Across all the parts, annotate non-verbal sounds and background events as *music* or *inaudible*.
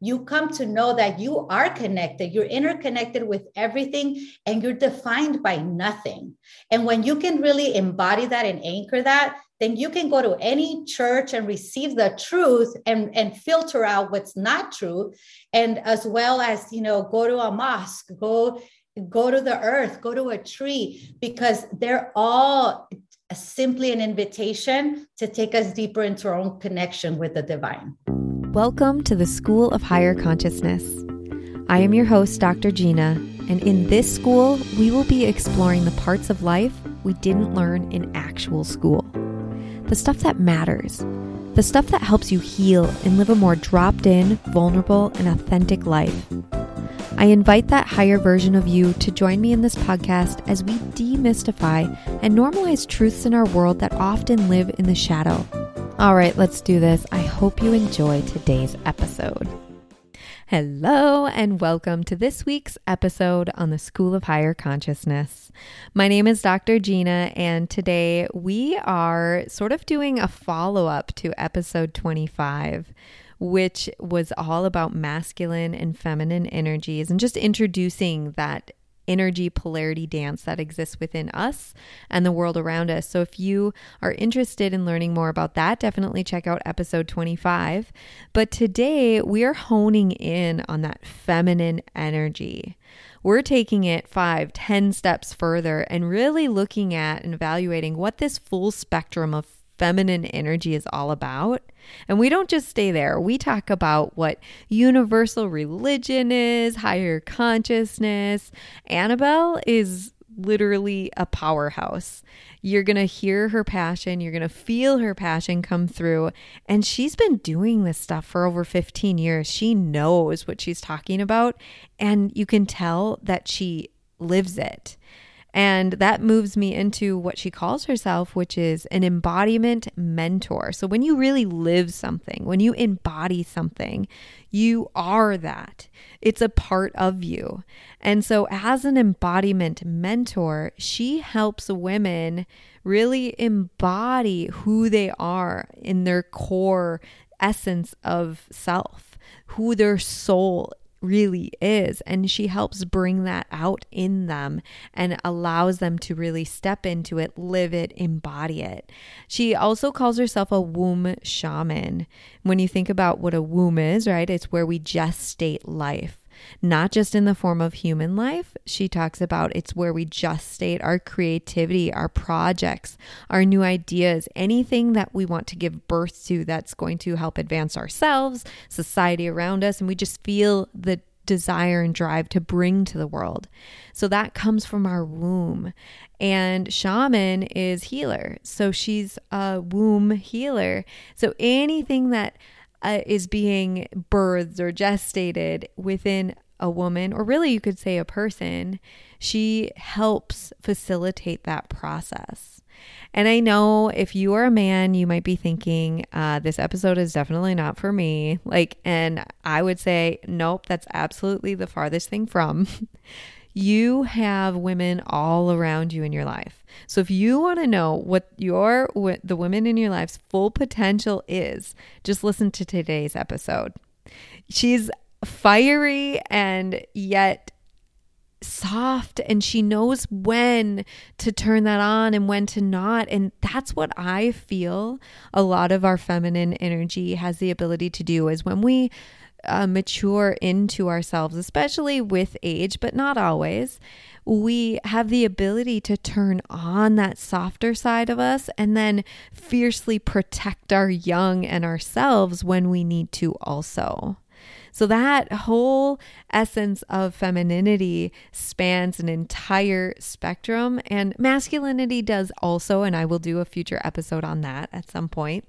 you come to know that you are connected, you're interconnected with everything, and you're defined by nothing. And when you can really embody that and anchor that, then you can go to any church and receive the truth and, and filter out what's not true. And as well as, you know, go to a mosque, go go to the earth, go to a tree, because they're all simply an invitation to take us deeper into our own connection with the divine. Welcome to the School of Higher Consciousness. I am your host, Dr. Gina, and in this school, we will be exploring the parts of life we didn't learn in actual school. The stuff that matters, the stuff that helps you heal and live a more dropped in, vulnerable, and authentic life. I invite that higher version of you to join me in this podcast as we demystify and normalize truths in our world that often live in the shadow. All right, let's do this. I hope you enjoy today's episode. Hello, and welcome to this week's episode on the School of Higher Consciousness. My name is Dr. Gina, and today we are sort of doing a follow up to episode 25 which was all about masculine and feminine energies and just introducing that energy polarity dance that exists within us and the world around us. So, if you are interested in learning more about that, definitely check out episode 25. But today we are honing in on that feminine energy. We're taking it five, ten steps further and really looking at and evaluating what this full spectrum of feminine energy is all about. And we don't just stay there. We talk about what universal religion is, higher consciousness. Anabel is literally a powerhouse. You're going to hear her passion, you're going to feel her passion come through. And she's been doing this stuff for over 15 years. She knows what she's talking about, and you can tell that she lives it. And that moves me into what she calls herself, which is an embodiment mentor. So when you really live something, when you embody something, you are that. It's a part of you. And so, as an embodiment mentor, she helps women really embody who they are in their core essence of self, who their soul really is. And she helps bring that out in them and allows them to really step into it, live it, embody it. She also calls herself a womb shaman. When you think about what a womb is, right, it's where we gestate life not just in the form of human life. She talks about it's where we just state our creativity, our projects, our new ideas, anything that we want to give birth to that's going to help advance ourselves, society around us, and we just feel the desire and drive to bring to the world. So that comes from our womb. And shaman is healer. So she's a womb healer. So anything that uh, is being birthed or gestated within a woman, or really you could say a person, she helps facilitate that process. And I know if you are a man, you might be thinking, uh, this episode is definitely not for me. Like, and I would say, nope, that's absolutely the farthest thing from. *laughs* you have women all around you in your life. So if you want to know what your what the women in your life's full potential is, just listen to today's episode. She's fiery and yet soft and she knows when to turn that on and when to not and that's what i feel a lot of our feminine energy has the ability to do is when we uh, mature into ourselves, especially with age, but not always, we have the ability to turn on that softer side of us and then fiercely protect our young and ourselves when we need to also. So, that whole essence of femininity spans an entire spectrum, and masculinity does also. And I will do a future episode on that at some point.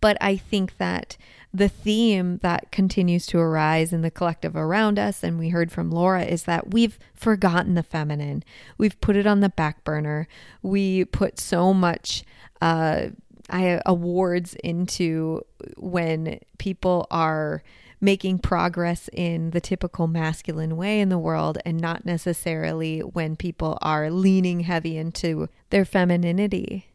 But I think that the theme that continues to arise in the collective around us, and we heard from Laura, is that we've forgotten the feminine. We've put it on the back burner. We put so much uh, awards into when people are making progress in the typical masculine way in the world and not necessarily when people are leaning heavy into their femininity.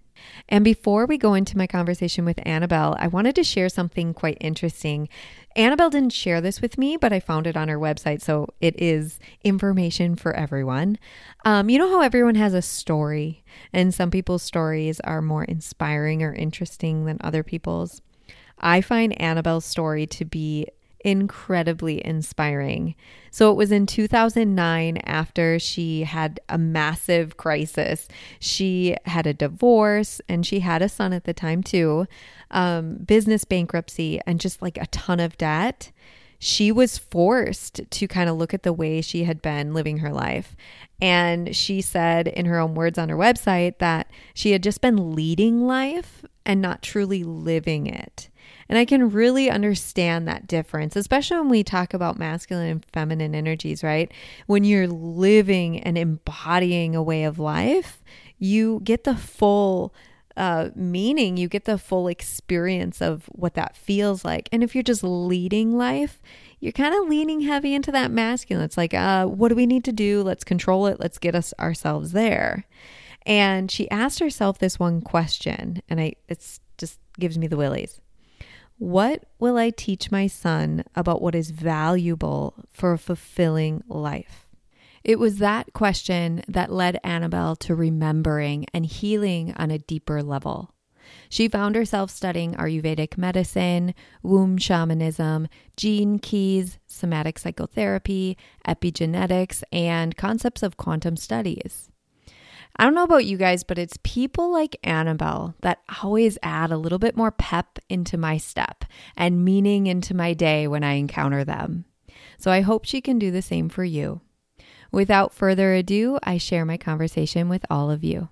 And before we go into my conversation with Anabel, I wanted to share something quite interesting. Anabel didn't share this with me, but I found it on her website. So it is information for everyone. Um, you know how everyone has a story, and some people's stories are more inspiring or interesting than other people's? I find Anabel's story to be incredibly inspiring. So it was in 2009 after she had a massive crisis. She had a divorce and she had a son at the time too, um, business bankruptcy, and just like a ton of debt. She was forced to kind of look at the way she had been living her life. And she said, in her own words on her website, that she had just been leading life and not truly living it. And I can really understand that difference, especially when we talk about masculine and feminine energies, right? When you're living and embodying a way of life, you get the full uh, meaning, you get the full experience of what that feels like. And if you're just leading life, you're kind of leaning heavy into that masculine. It's like, uh, what do we need to do? Let's control it. Let's get us ourselves there. And she asked herself this one question, and I it's just gives me the willies. What will I teach my son about what is valuable for a fulfilling life? It was that question that led Anabel to remembering and healing on a deeper level. She found herself studying Ayurvedic medicine, womb shamanism, gene keys, somatic psychotherapy, epigenetics, and concepts of quantum studies. I don't know about you guys, but it's people like Anabel that always add a little bit more pep into my step and meaning into my day when I encounter them. So I hope she can do the same for you. Without further ado, I share my conversation with all of you.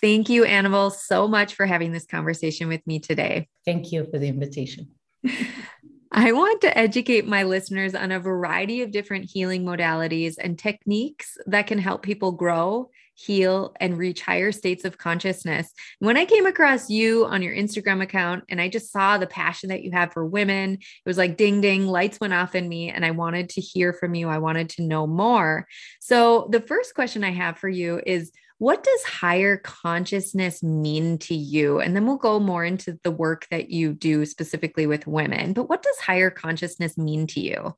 Thank you, Anabel, so much for having this conversation with me today. Thank you for the invitation. *laughs* I want to educate my listeners on a variety of different healing modalities and techniques that can help people grow heal, and reach higher states of consciousness. When I came across you on your Instagram account and I just saw the passion that you have for women, it was like ding, ding, lights went off in me, and I wanted to hear from you. I wanted to know more. So, the first question I have for you is what does higher consciousness mean to you? And then we'll go more into the work that you do specifically with women. But what does higher consciousness mean to you?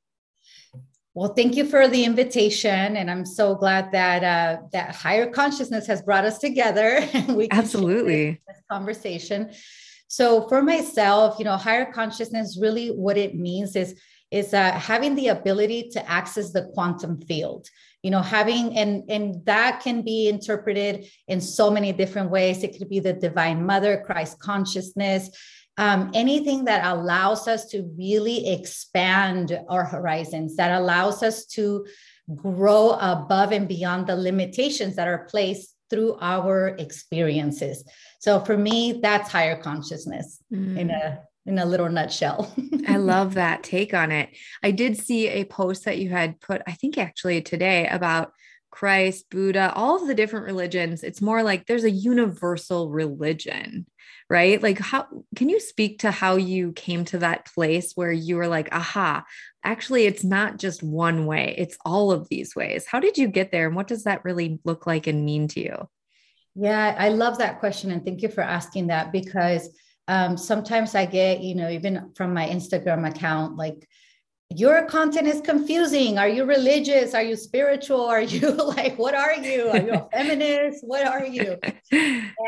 Well, thank you for the invitation, and I'm so glad that uh, that higher consciousness has brought us together, *laughs* and we absolutely. this conversation. So, for myself, you know, higher consciousness really what it means is is uh, having the ability to access the quantum field. You know having and and that can be interpreted in so many different ways. It could be the divine mother christ consciousness um, anything that allows us to really expand our horizons, that allows us to grow above and beyond the limitations that are placed through our experiences. So for me, that's higher consciousness mm. in a in a little nutshell. I *laughs* love that take on it. I did see a post that you had put, I think actually today, about Christ, Buddha, all of the different religions. It's more like there's a universal religion right? Like, how can you speak to how you came to that place where you were like, aha, actually, it's not just one way, it's all of these ways. How did you get there? And what does that really look like and mean to you? Yeah, I love that question. And thank you for asking that because um, sometimes I get, you know, even from my Instagram account, like, your content is confusing. Are you religious? Are you spiritual? Are you *laughs* like, what are you? Are you a *laughs* feminist? What are you?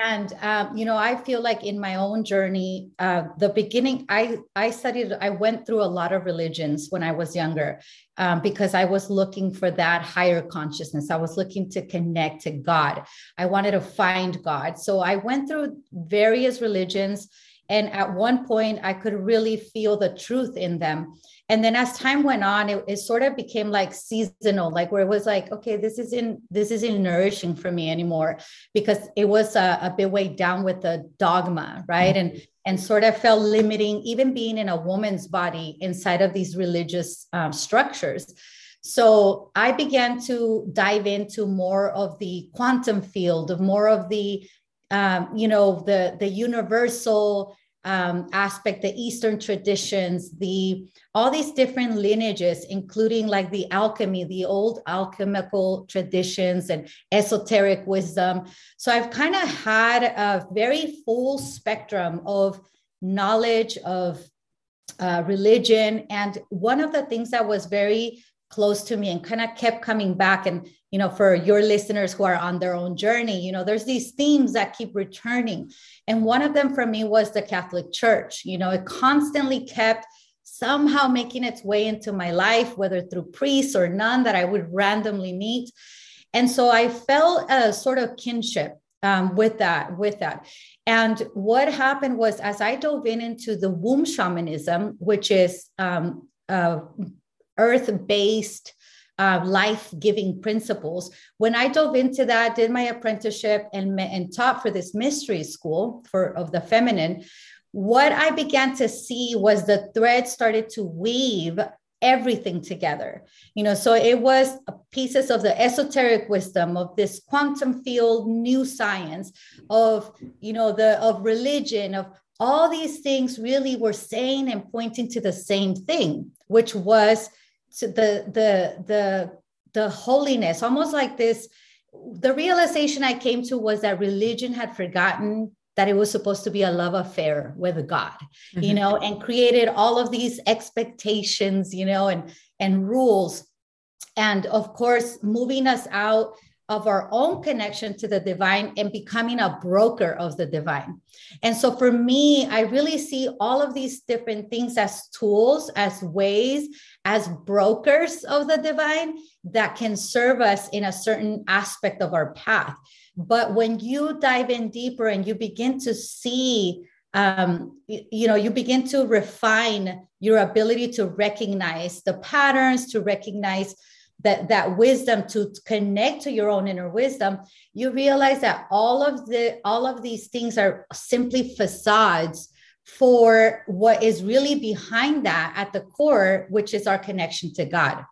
And, um, you know, I feel like in my own journey, uh, the beginning, I, I studied, I went through a lot of religions when I was younger um, because I was looking for that higher consciousness. I was looking to connect to God. I wanted to find God. So I went through various religions. And at one point, I could really feel the truth in them and then as time went on it, it sort of became like seasonal like where it was like okay this isn't this isn't nourishing for me anymore because it was a, a bit weighed down with the dogma right mm-hmm. and and sort of felt limiting even being in a woman's body inside of these religious um, structures so i began to dive into more of the quantum field of more of the um, you know the the universal um, aspect, the Eastern traditions, the all these different lineages, including like the alchemy, the old alchemical traditions and esoteric wisdom. So I've kind of had a very full spectrum of knowledge of uh, religion. And one of the things that was very close to me and kind of kept coming back and you know for your listeners who are on their own journey you know there's these themes that keep returning. And one of them for me was the catholic church. You know it constantly kept somehow making its way into my life whether through priests or none that i would randomly meet. And so i felt a sort of kinship um, with that with that. And what happened was as i dove in into the womb shamanism which is um, uh, earth based uh, life giving principles. When I dove into that, did my apprenticeship and, and taught for this mystery school for of the feminine, what I began to see was the thread started to weave everything together you know so it was pieces of the esoteric wisdom of this quantum field new science of you know the of religion of all these things really were saying and pointing to the same thing which was to the the the the holiness almost like this the realization i came to was that religion had forgotten that it was supposed to be a love affair with god mm-hmm. you know and created all of these expectations you know and and rules and of course moving us out of our own connection to the divine and becoming a broker of the divine. And so for me, I really see all of these different things as tools, as ways, as brokers of the divine that can serve us in a certain aspect of our path. But when you dive in deeper and you begin to see um, you, know you begin to refine your ability to recognize the patterns to recognize that that wisdom to connect to your own inner wisdom you realize that all of the all of these things are simply facades for what is really behind that at the core which is our connection to god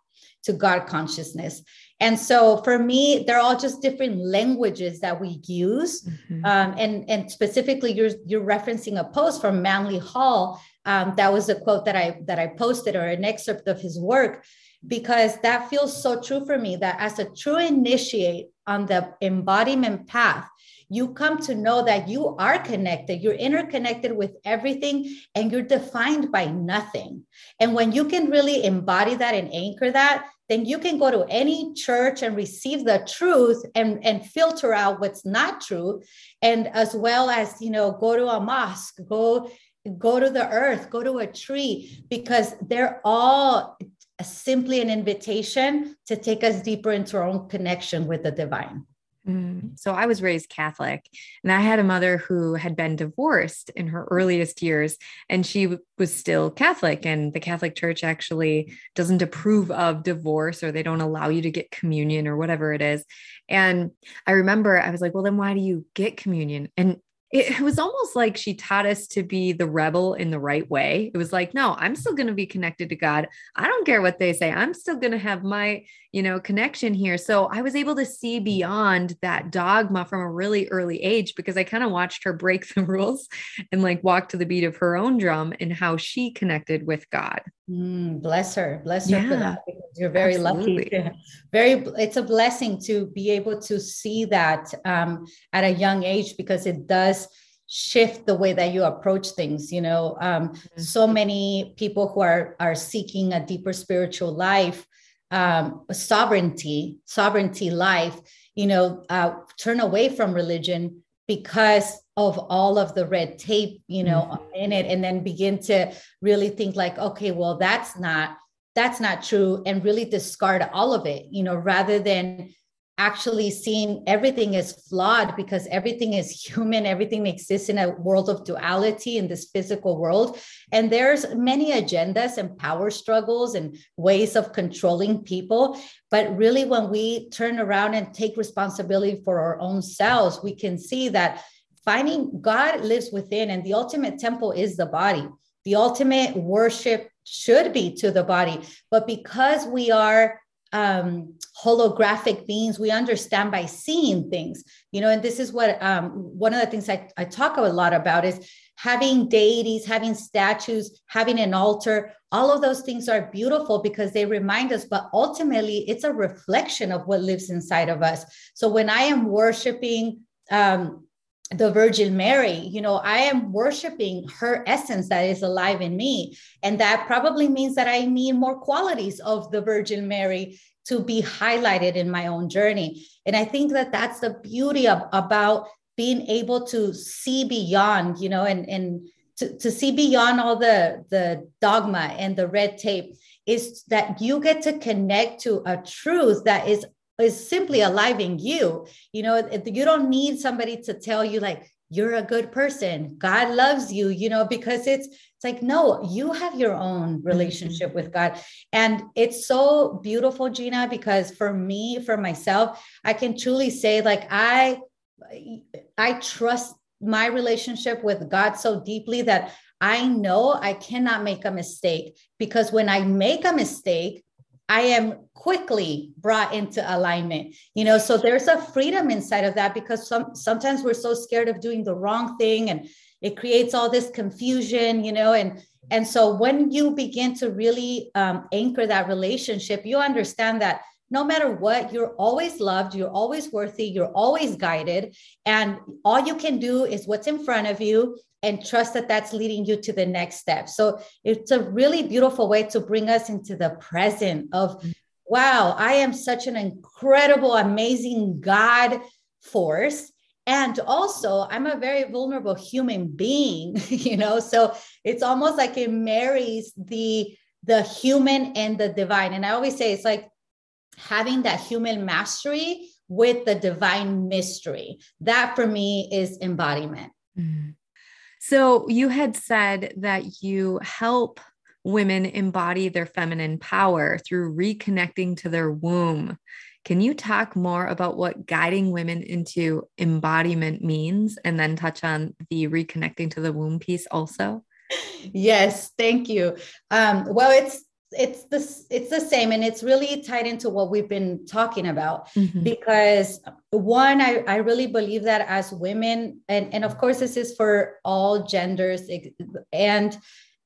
to god consciousness. And so for me they're all just different languages that we use. Mm-hmm. um, and and specifically you're you're referencing a post from manly hall um, that was a quote that i that i posted or an excerpt of his work because that feels so true for me that as a true initiate on the embodiment path, you come to know that you are connected, you're interconnected with everything, and you're defined by nothing. And when you can really embody that and anchor that, then you can go to any church and receive the truth and, and filter out what's not true. And as well as, you know, go to a mosque, go go to the earth, go to a tree, because they're all simply an invitation to take us deeper into our own connection with the divine. Mm. So I was raised Catholic and I had a mother who had been divorced in her earliest years and she was still Catholic and the Catholic Church actually doesn't approve of divorce or they don't allow you to get communion or whatever it is. And I remember I was like, well then why do you get communion? And it was almost like she taught us to be the rebel in the right way. It was like, no, I'm still going to be connected to God. I don't care what they say. I'm still going to have my, you know, connection here. So I was able to see beyond that dogma from a really early age because I kind of watched her break *laughs* the rules and like walk to the beat of her own drum and how she connected with God. Mm, bless her. Bless her yeah, for that. You're very absolutely. lucky. *laughs* Very, it's a blessing to be able to see that um, at a young age because it does shift the way that you approach things you know um, mm-hmm. so many people who are are seeking a deeper spiritual life um, sovereignty sovereignty life you know uh, turn away from religion because of all of the red tape you know mm-hmm. in it and then begin to really think like okay well that's not that's not true and really discard all of it you know rather than actually seeing everything is flawed because everything is *laughs* human everything exists in a world of duality in this physical world. And there's many agendas and power struggles and ways of controlling people. But really when we turn around and take responsibility for our own selves we can see that finding god lives within and the ultimate temple is the body. The ultimate worship should be to the body. But because we are um, holographic beings. We understand by seeing things, you know, and this is what um, one of the things I, I talk a lot about is having deities, having statues, having an altar. All of those things are beautiful because they remind us, but ultimately it's a reflection of what lives inside of us. So when I am worshiping, um, the Virgin Mary, you know, I am worshiping her essence that is alive in me. And that probably means that I need more qualities of the Virgin Mary to be highlighted in my own journey. And I think that that's the beauty of, about being able to see beyond, you know, and, and to, to see beyond all the, the dogma and the red tape is that you get to connect to a truth that is is simply alive in you. You know, you don't need somebody to tell you like you're a good person. God loves you, you know, because it's it's like no, you have your own mm-hmm. relationship with God. And it's so beautiful, Gina, because for me, for myself, I can truly say like I I trust my relationship with God so deeply that I know I cannot make a mistake because when I make a mistake, I am quickly brought into alignment. You know, so there's a freedom inside of that because some sometimes we're so scared of doing the wrong thing and it creates all this confusion, you know, and and so when you begin to really um, anchor that relationship, you understand that no matter what, you're always loved, you're always worthy, you're always guided, and all you can do is what's in front of you and trust that that's leading you to the next step. So it's a really beautiful way to bring us into the present of, wow, I am such an incredible, amazing God force. And also, I'm a very vulnerable human being, *laughs* you know, so it's almost like it marries the the human and the divine. And I always say it's like having that human mastery with the divine mystery. That for me is embodiment. Mm. So you had said that you help women embody their feminine power through reconnecting to their womb. Can you talk more about what guiding women into embodiment means and then touch on the reconnecting to the womb piece also? Yes, thank you. Um, well, it's it's this it's the same and it's really tied into what we've been talking about mm-hmm. because one I, I really believe that as women and and of course this is for all genders and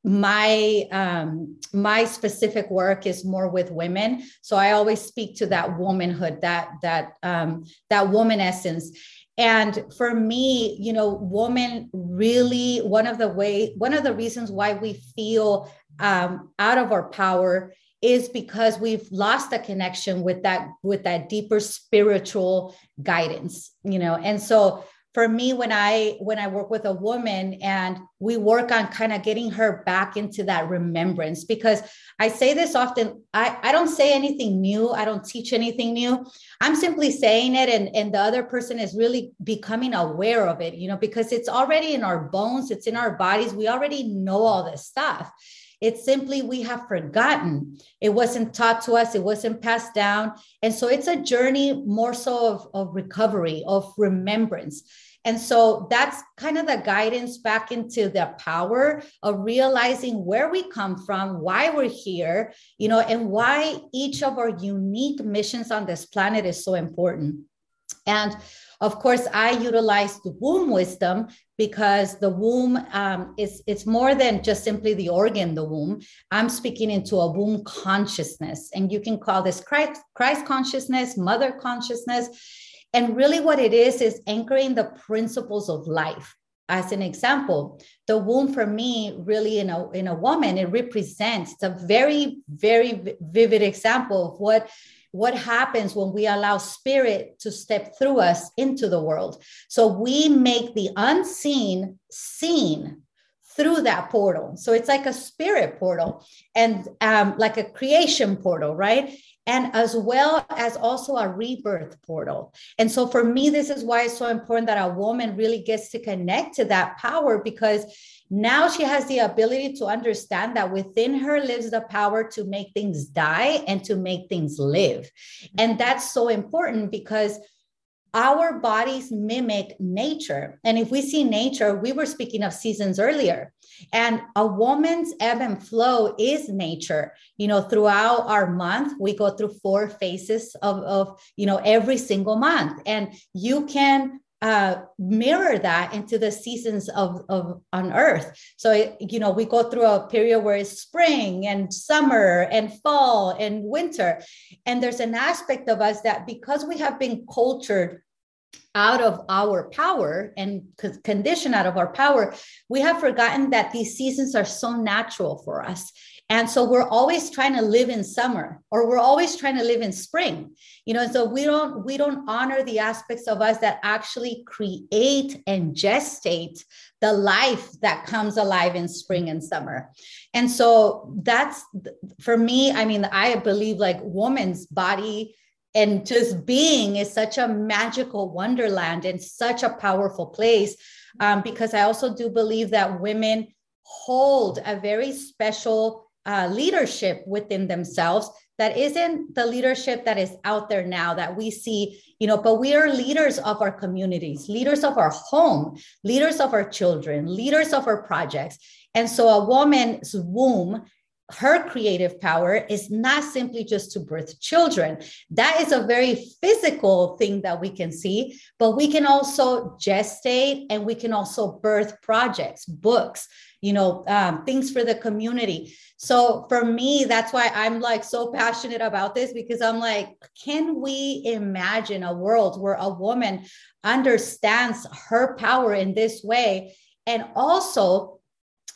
my um my specific work is more with women. So i always speak to that womanhood that that um that woman essence. And for me you know woman really one of the way one of the reasons why we feel um, out of our power is because we've lost the connection with that with that deeper spiritual guidance you know? And so for me when i when i work with a woman and we work on kind of getting her back into that remembrance because i say this often i i don't say anything new i don't teach anything new. I'm simply saying it and and the other person is really becoming aware of it you know because it's already in our bones it's in our bodies we already know all this stuff it's simply we have forgotten. It wasn't taught to us, it wasn't passed down. And so it's a journey more so of, of recovery, of remembrance. And so that's kind of the guidance back into the power of realizing where we come from, why we're here, you know, and why each of our unique missions on this planet is so important. And of course, I utilize the womb wisdom because the womb um, is it's more than just simply the organ, the womb. I'm speaking into a womb consciousness, and you can call this Christ, Christ consciousness, mother consciousness. And really, what it is is anchoring the principles of life. As an example, the womb for me, really in a in a woman, it represents. It's a very very vivid example of what what happens when we allow spirit to step through us into the world. So we make the unseen seen through that portal. So it's like a spirit portal and um, like a creation portal, right? And as well as also a rebirth portal. And so for me, this is why it's so important that a woman really gets to connect to that power because now she has the ability to understand that within her lives the power to make things die and to make things live. And that's so important because our bodies mimic nature. And if we see nature, we were speaking of seasons earlier, and a woman's ebb and flow is nature. You know, throughout our month, we go through four phases of, of you know, every single month. And you can uh, mirror that into the seasons of, of on earth so you know we go through a period where it's spring and summer and fall and winter and there's an aspect of us that because we have been cultured out of our power and condition out of our power, we have forgotten that these seasons are so natural for us. And so we're always trying to live in summer or we're always trying to live in spring. You know, and so we don't we don't honor the aspects of us that actually create and gestate the life that comes alive in spring and summer. And so that's for me, I mean, I believe like woman's body and just being is such a magical wonderland and such a powerful place um, because i also do believe that women hold a very special uh, leadership within themselves that isn't the leadership that is out there now that we see you know but we are leaders of our communities leaders of our home leaders of our children leaders of our projects and so a woman's womb her creative power is not simply just to birth children. That is a very physical thing that we can see, but we can also gestate and we can also birth projects, books, you know, um, things for the community. So for me, that's why I'm like so passionate about this because I'm like, can we imagine a world where a woman understands her power in this way? And also,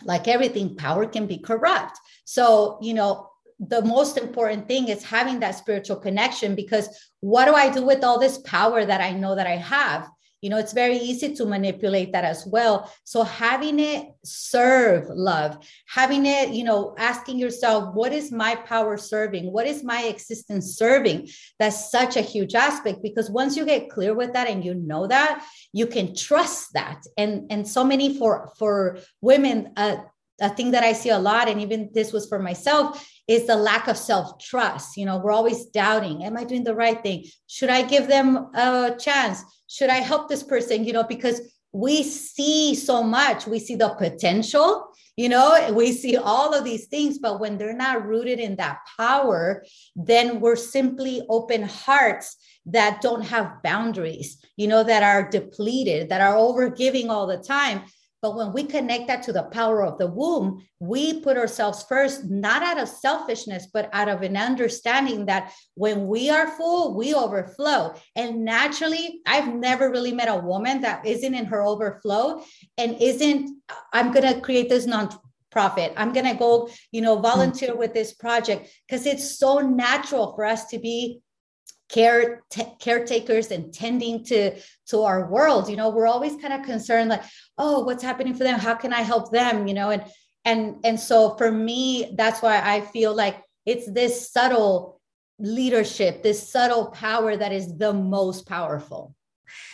like everything, power can be corrupt. So, you know, the most important thing is having that spiritual connection because what do I do with all this power that I know that I have? You know, it's very easy to manipulate that as well. So, having it serve love, having it, you know, asking yourself, what is my power serving? What is my existence serving? That's such a huge aspect because once you get clear with that and you know that, you can trust that. And and so many for for women, uh, a thing that I see a lot, and even this was for myself, is the lack of self trust. You know, we're always doubting Am I doing the right thing? Should I give them a chance? Should I help this person? You know, because we see so much, we see the potential, you know, we see all of these things, but when they're not rooted in that power, then we're simply open hearts that don't have boundaries, you know, that are depleted, that are over giving all the time but when we connect that to the power of the womb, we put ourselves first, not out of selfishness, but out of an understanding that when we are full, we overflow. And naturally, I've never really met a woman that isn't in her overflow and isn't, I'm going to create this non profit i'm going to go you know volunteer mm. with this project. Because it's so natural for us to be care t- caretakers and tending to to our world. You know we're always kind of concerned like oh what's happening for them? How can i help them? You know and and and so for me that's why i feel like it's this subtle leadership this subtle power that is the most powerful.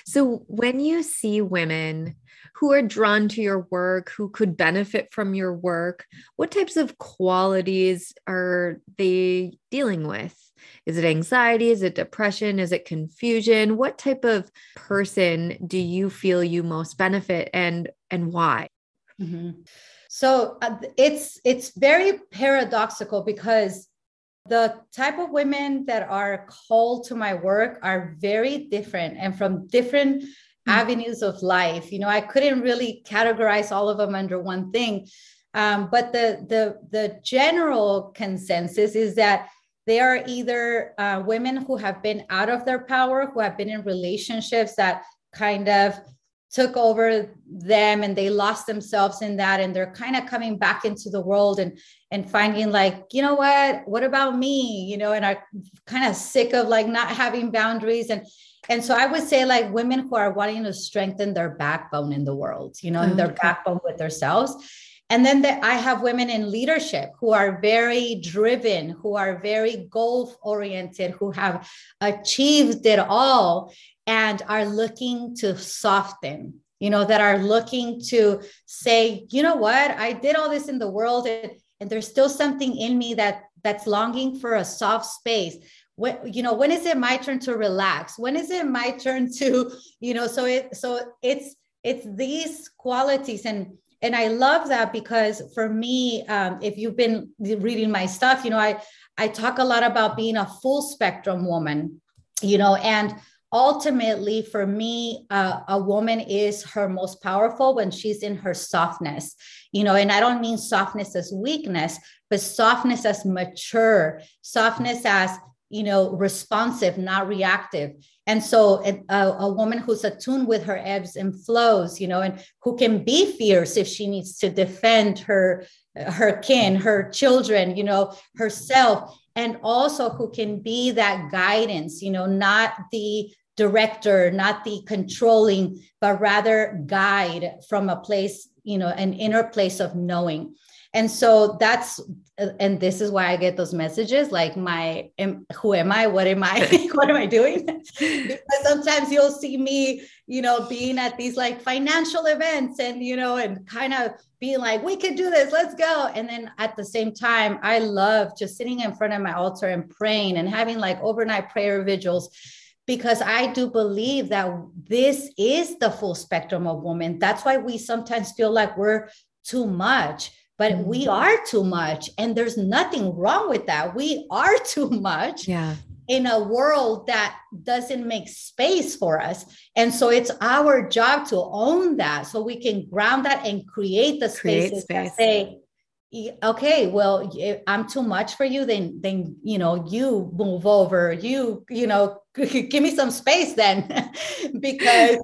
So when you see women who are drawn to your work, who could benefit from your work, what types of qualities are they dealing with? Is it anxiety? Is it depression? Is it confusion? What type of person do you feel you most benefit and and why? Mm-hmm. So uh, it's it's very paradoxical because the type of women that are called to my work are very different and from different mm-hmm. avenues of life. You know, I couldn't really categorize all of them under one thing. Um, but the the the general consensus is that they are either uh, women who have been out of their power, who have been in relationships that kind of took over them and they lost themselves in that and they're kind of coming back into the world and and finding like you know what? What about me? You know and are kind of sick of like not having boundaries. And and so i would say like women who are wanting to strengthen their backbone in the world you know mm-hmm. and their backbone with themselves and then the, I have women in leadership who are very driven, who are very goal oriented, who have achieved it all and are looking to soften, you know, that are looking to say, you know what, I did all this in the world and, and there's still something in me that that's longing for a soft space. When you know when is it my turn to relax? When is it my turn to you know so it so it's it's these qualities and and i love that because for me um, if you've been reading my stuff you know i i talk a lot about being a full spectrum woman you know and ultimately for me uh, a woman is her most powerful when she's in her softness you know and i don't mean softness as weakness but softness as mature softness as you know, responsive, not reactive. And so a, a, woman who's attuned with her ebbs and flows, you know, and who can be fierce if she needs to defend her her kin, her children, you know, herself, and also who can be that guidance, you know, not the director, not the controlling, but rather guide from a place, you know, an inner place of knowing and so that's and this is why i get those messages like my who am i? What am i? *laughs* *laughs* What am i doing? Because sometimes you'll see me you know being at these like financial events and you know and kind of being like we can do this let's go. And then at the same time i love just sitting in front of my altar and praying and having like overnight prayer vigils because I do believe that this is the full spectrum of women. That's why we sometimes feel like we're too much but mm-hmm. we are too much and there's nothing wrong with that we are *laughs* too much yeah in a world that doesn't make space for us and so it's our job to own that so we can ground that and create the spaces create space. say okay well i'm too much for you then then you know you move over you you know *laughs* give me some space then *laughs* because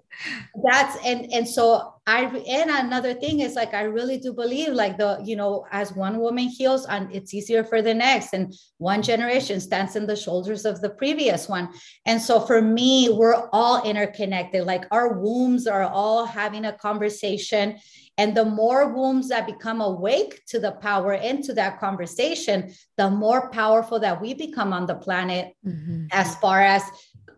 that's and and so i and another thing is like i really do believe like the you know as one woman heals and it's easier for the next and one generation stands in the shoulders of the previous one. And so for me we're all interconnected like our wombs are all having a conversation and the more wombs that become awake to the power into that conversation, the more powerful that we become on the planet mm-hmm. as far as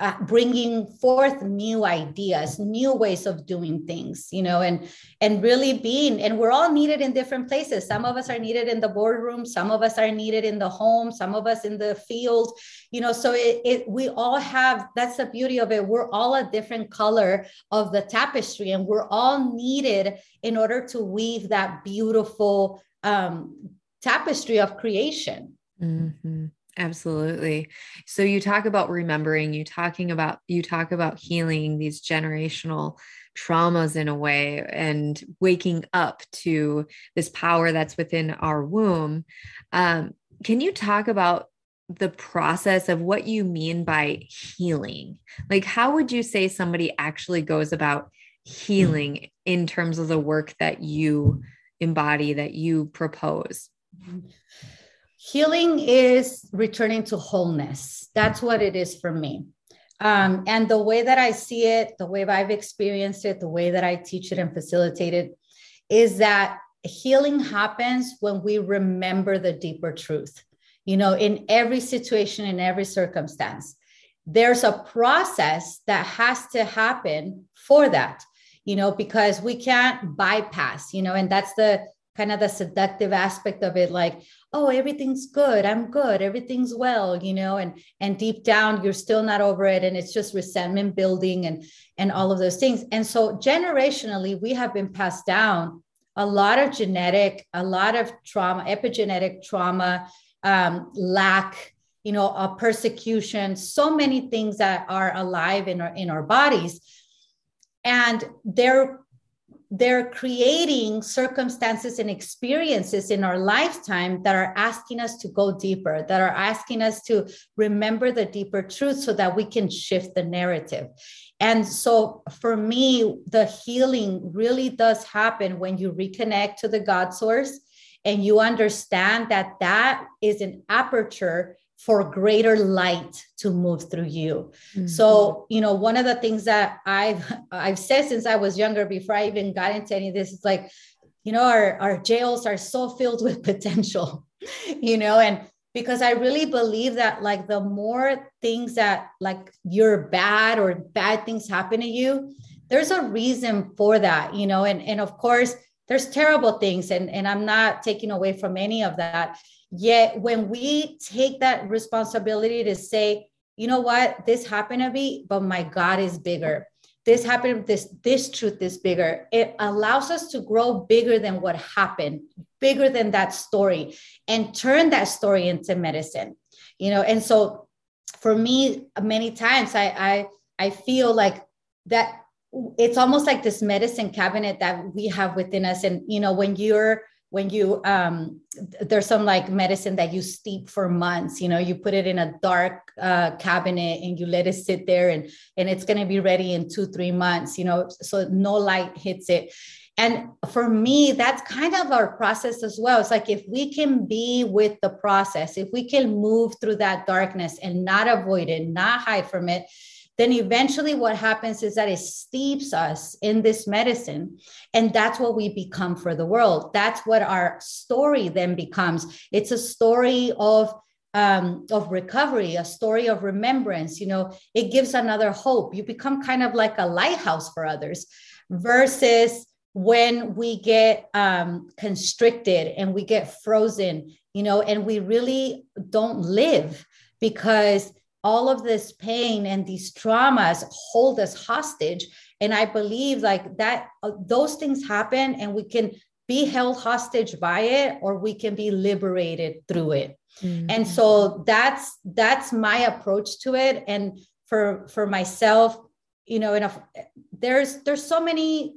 uh, bringing forth new ideas new ways of doing things you know and and really being and we're all needed in different places. Some of us are needed in the boardroom some of us are needed in the home some of us in the field you know so it, it we all have that's the beauty of it. We're all a different color of the tapestry and we're all needed in order to weave that beautiful um, tapestry of creation. Mm-hmm. Absolutely. So you talk about remembering, you talking about you talk about healing these generational traumas in a way and waking up to this power that's within our womb. Um, can you talk about the process of what you mean by healing? Like, how would you say somebody actually goes about healing in terms of the work that you embody, that you propose? Mm-hmm healing is returning to wholeness. That's what it is for me. Um, and the way that I see it, the way I've experienced it, the way that I teach it and facilitate it is that healing happens when we remember the deeper truth. You know, in every situation, in every circumstance, there's a process that has to happen for that, you know, because we can't bypass, you know, and that's the kind of the seductive aspect of it like oh everything's good i'm good everything's well you know and and deep down you're still not over it and it's just resentment building and and all of those things. And so generationally we have been passed down a lot of genetic a lot of trauma epigenetic trauma um, lack you know a persecution so many things that are alive in our in our bodies. And they're they're creating circumstances and experiences in our lifetime that are asking us to go deeper, that are asking us to remember the deeper truth so that we can shift the narrative. And so for me, the healing really does happen when you reconnect to the God source and you understand that that is an aperture for greater light to move through you. Mm-hmm. So, you know, one of the things that I've I've said since I was younger, before I even got into any of this, is like, you know, our, our jails are so filled with *laughs* potential, you know, and because I really believe that like the more things that like you're bad or bad things happen to you, there's a reason for that, you know, and and of course there's terrible things and and I'm not taking away from any of that Yet when we take that responsibility to say, you know what, this happened to me, but my God is bigger. This happened, this, this truth is bigger. It allows us to grow bigger than what happened, bigger than that story, and turn that story into medicine. You know, and so for me, many times I I I feel like that it's almost like this medicine cabinet that we have within us. And you know, when you're when you um there's some like medicine that you steep for months you know you put it in a dark uh, cabinet and you let it sit there and and it's going to be ready in two three months you know so no light hits it. And for me that's kind of our process as well. It's like if we can be with the process if we can move through that darkness and not avoid it not hide from it then eventually what happens is that it steeps us in this medicine and that's what we become for the world. That's what our story then becomes. It's a story of um, of recovery a story of remembrance you know? It gives another hope. You become kind of like a lighthouse for others versus when we get um, constricted and we get frozen you know? And we really don't live because all of this pain and these traumas hold us hostage. And i believe like that uh, those things happen and we can be held hostage by it or we can be liberated through it. Mm-hmm. and so that's that's my approach to it. And for for myself you know enough there's there's so many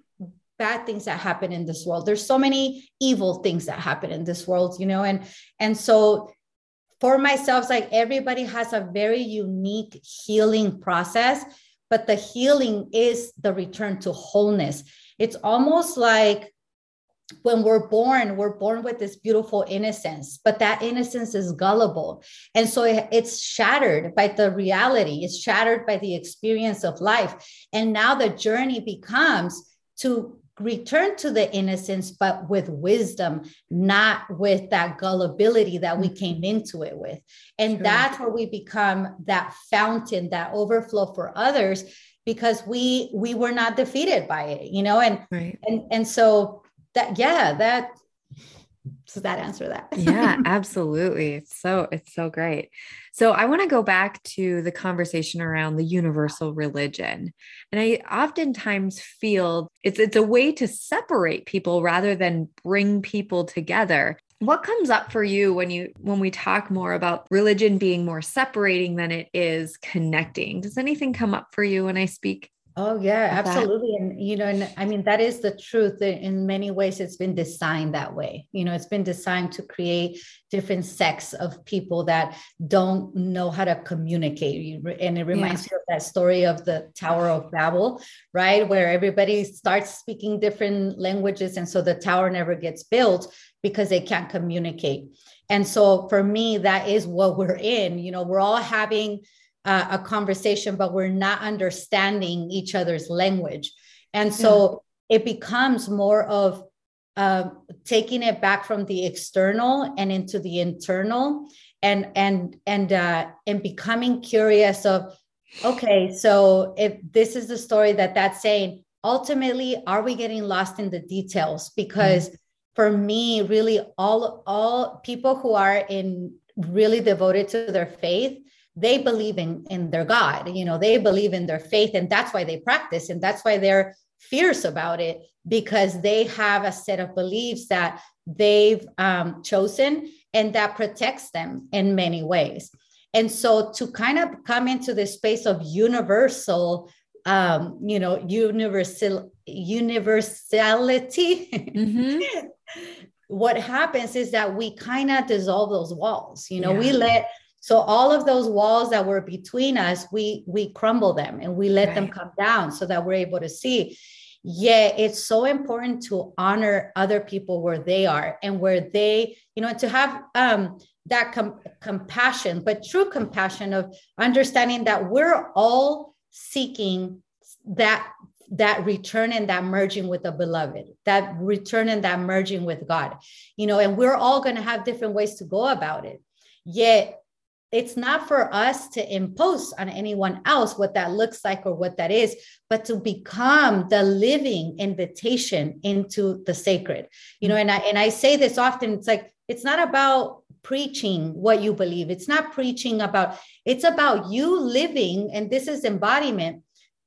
bad things that happen in this world. There's so many evil things that happen in this world you know and and so for myself, like everybody has a very unique healing process, but the healing is the return to wholeness. It's almost like when we're born, we're born with this beautiful innocence, but that innocence is gullible. And so it's shattered by the reality, it's shattered by the experience of life. And now the journey becomes to return to the innocence, but with wisdom, not with that gullibility that we came mm-hmm. into it with. And sure. that's where we become that fountain, that overflow for others, because we we were not defeated by it, you know, and right. and and so that yeah, that does that answer that? yeah, *laughs* absolutely. It's so it's so great. So I want to go back to the conversation around the universal religion. And I oftentimes feel it's it's a way to separate people rather than bring people together. What comes up for you when you when we talk more about religion being more separating than it is connecting? Does anything come up for you when I speak Oh yeah, absolutely. That. And you know, and I mean that is the truth. In many ways, it's been designed that way. You know, it's been designed to create different sects of people that don't know how to communicate. And it reminds yeah. me of that story of the Tower of Babel, right? Where everybody starts speaking different languages, and so the tower never gets built because they can't communicate. And so for me, that is what we're in. You know, we're all having uh, a conversation, but we're not understanding each other's language. And so yeah. it becomes more of uh, taking it back from the external and into the internal and and and uh, and becoming curious of okay so if this is the story that that's saying ultimately are we getting lost in the details because mm-hmm. for me really all all people who are in really devoted to their faith they believe in in their god you know they believe in their faith and that's why they practice and that's why they're fierce about it because they have a set of beliefs that they've um, chosen and that protects them in many ways and so to kind of come into this space of universal um, you know universal universality mm-hmm. *laughs* what happens is that we kind of dissolve those walls you know yeah. we let so all of those walls that were between us we we crumble them and we let right. them come down so that we're able to see yeah it's so important to honor other people where they are and where they you know to have um that com- compassion but true compassion of understanding that we're all seeking that that return and that merging with the beloved that return and that merging with god you know and we're all going to have different ways to go about it yet it's not for us to impose on anyone else what that looks like or what that is, but to become the living invitation into the sacred. You know, mm-hmm. and I and I say this often, it's like it's not about preaching what you believe. It's not preaching about, it's about you living, and this is embodiment.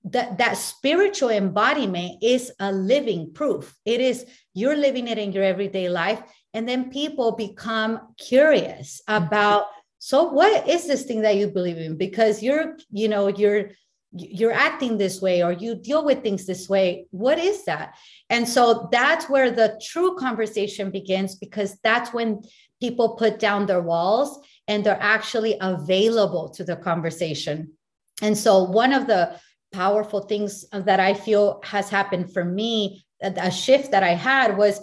That, that spiritual embodiment is a living proof. It is you're living it in your everyday life. And then people become curious mm-hmm. about so what is this thing that you believe in? Because you're you know you're you're acting this way or you deal with things this way. What is that? And so that's where the true conversation begins because that's when people put down their walls and they're actually available to the conversation. And so one of the powerful things that i feel has happened for me a shift that i had was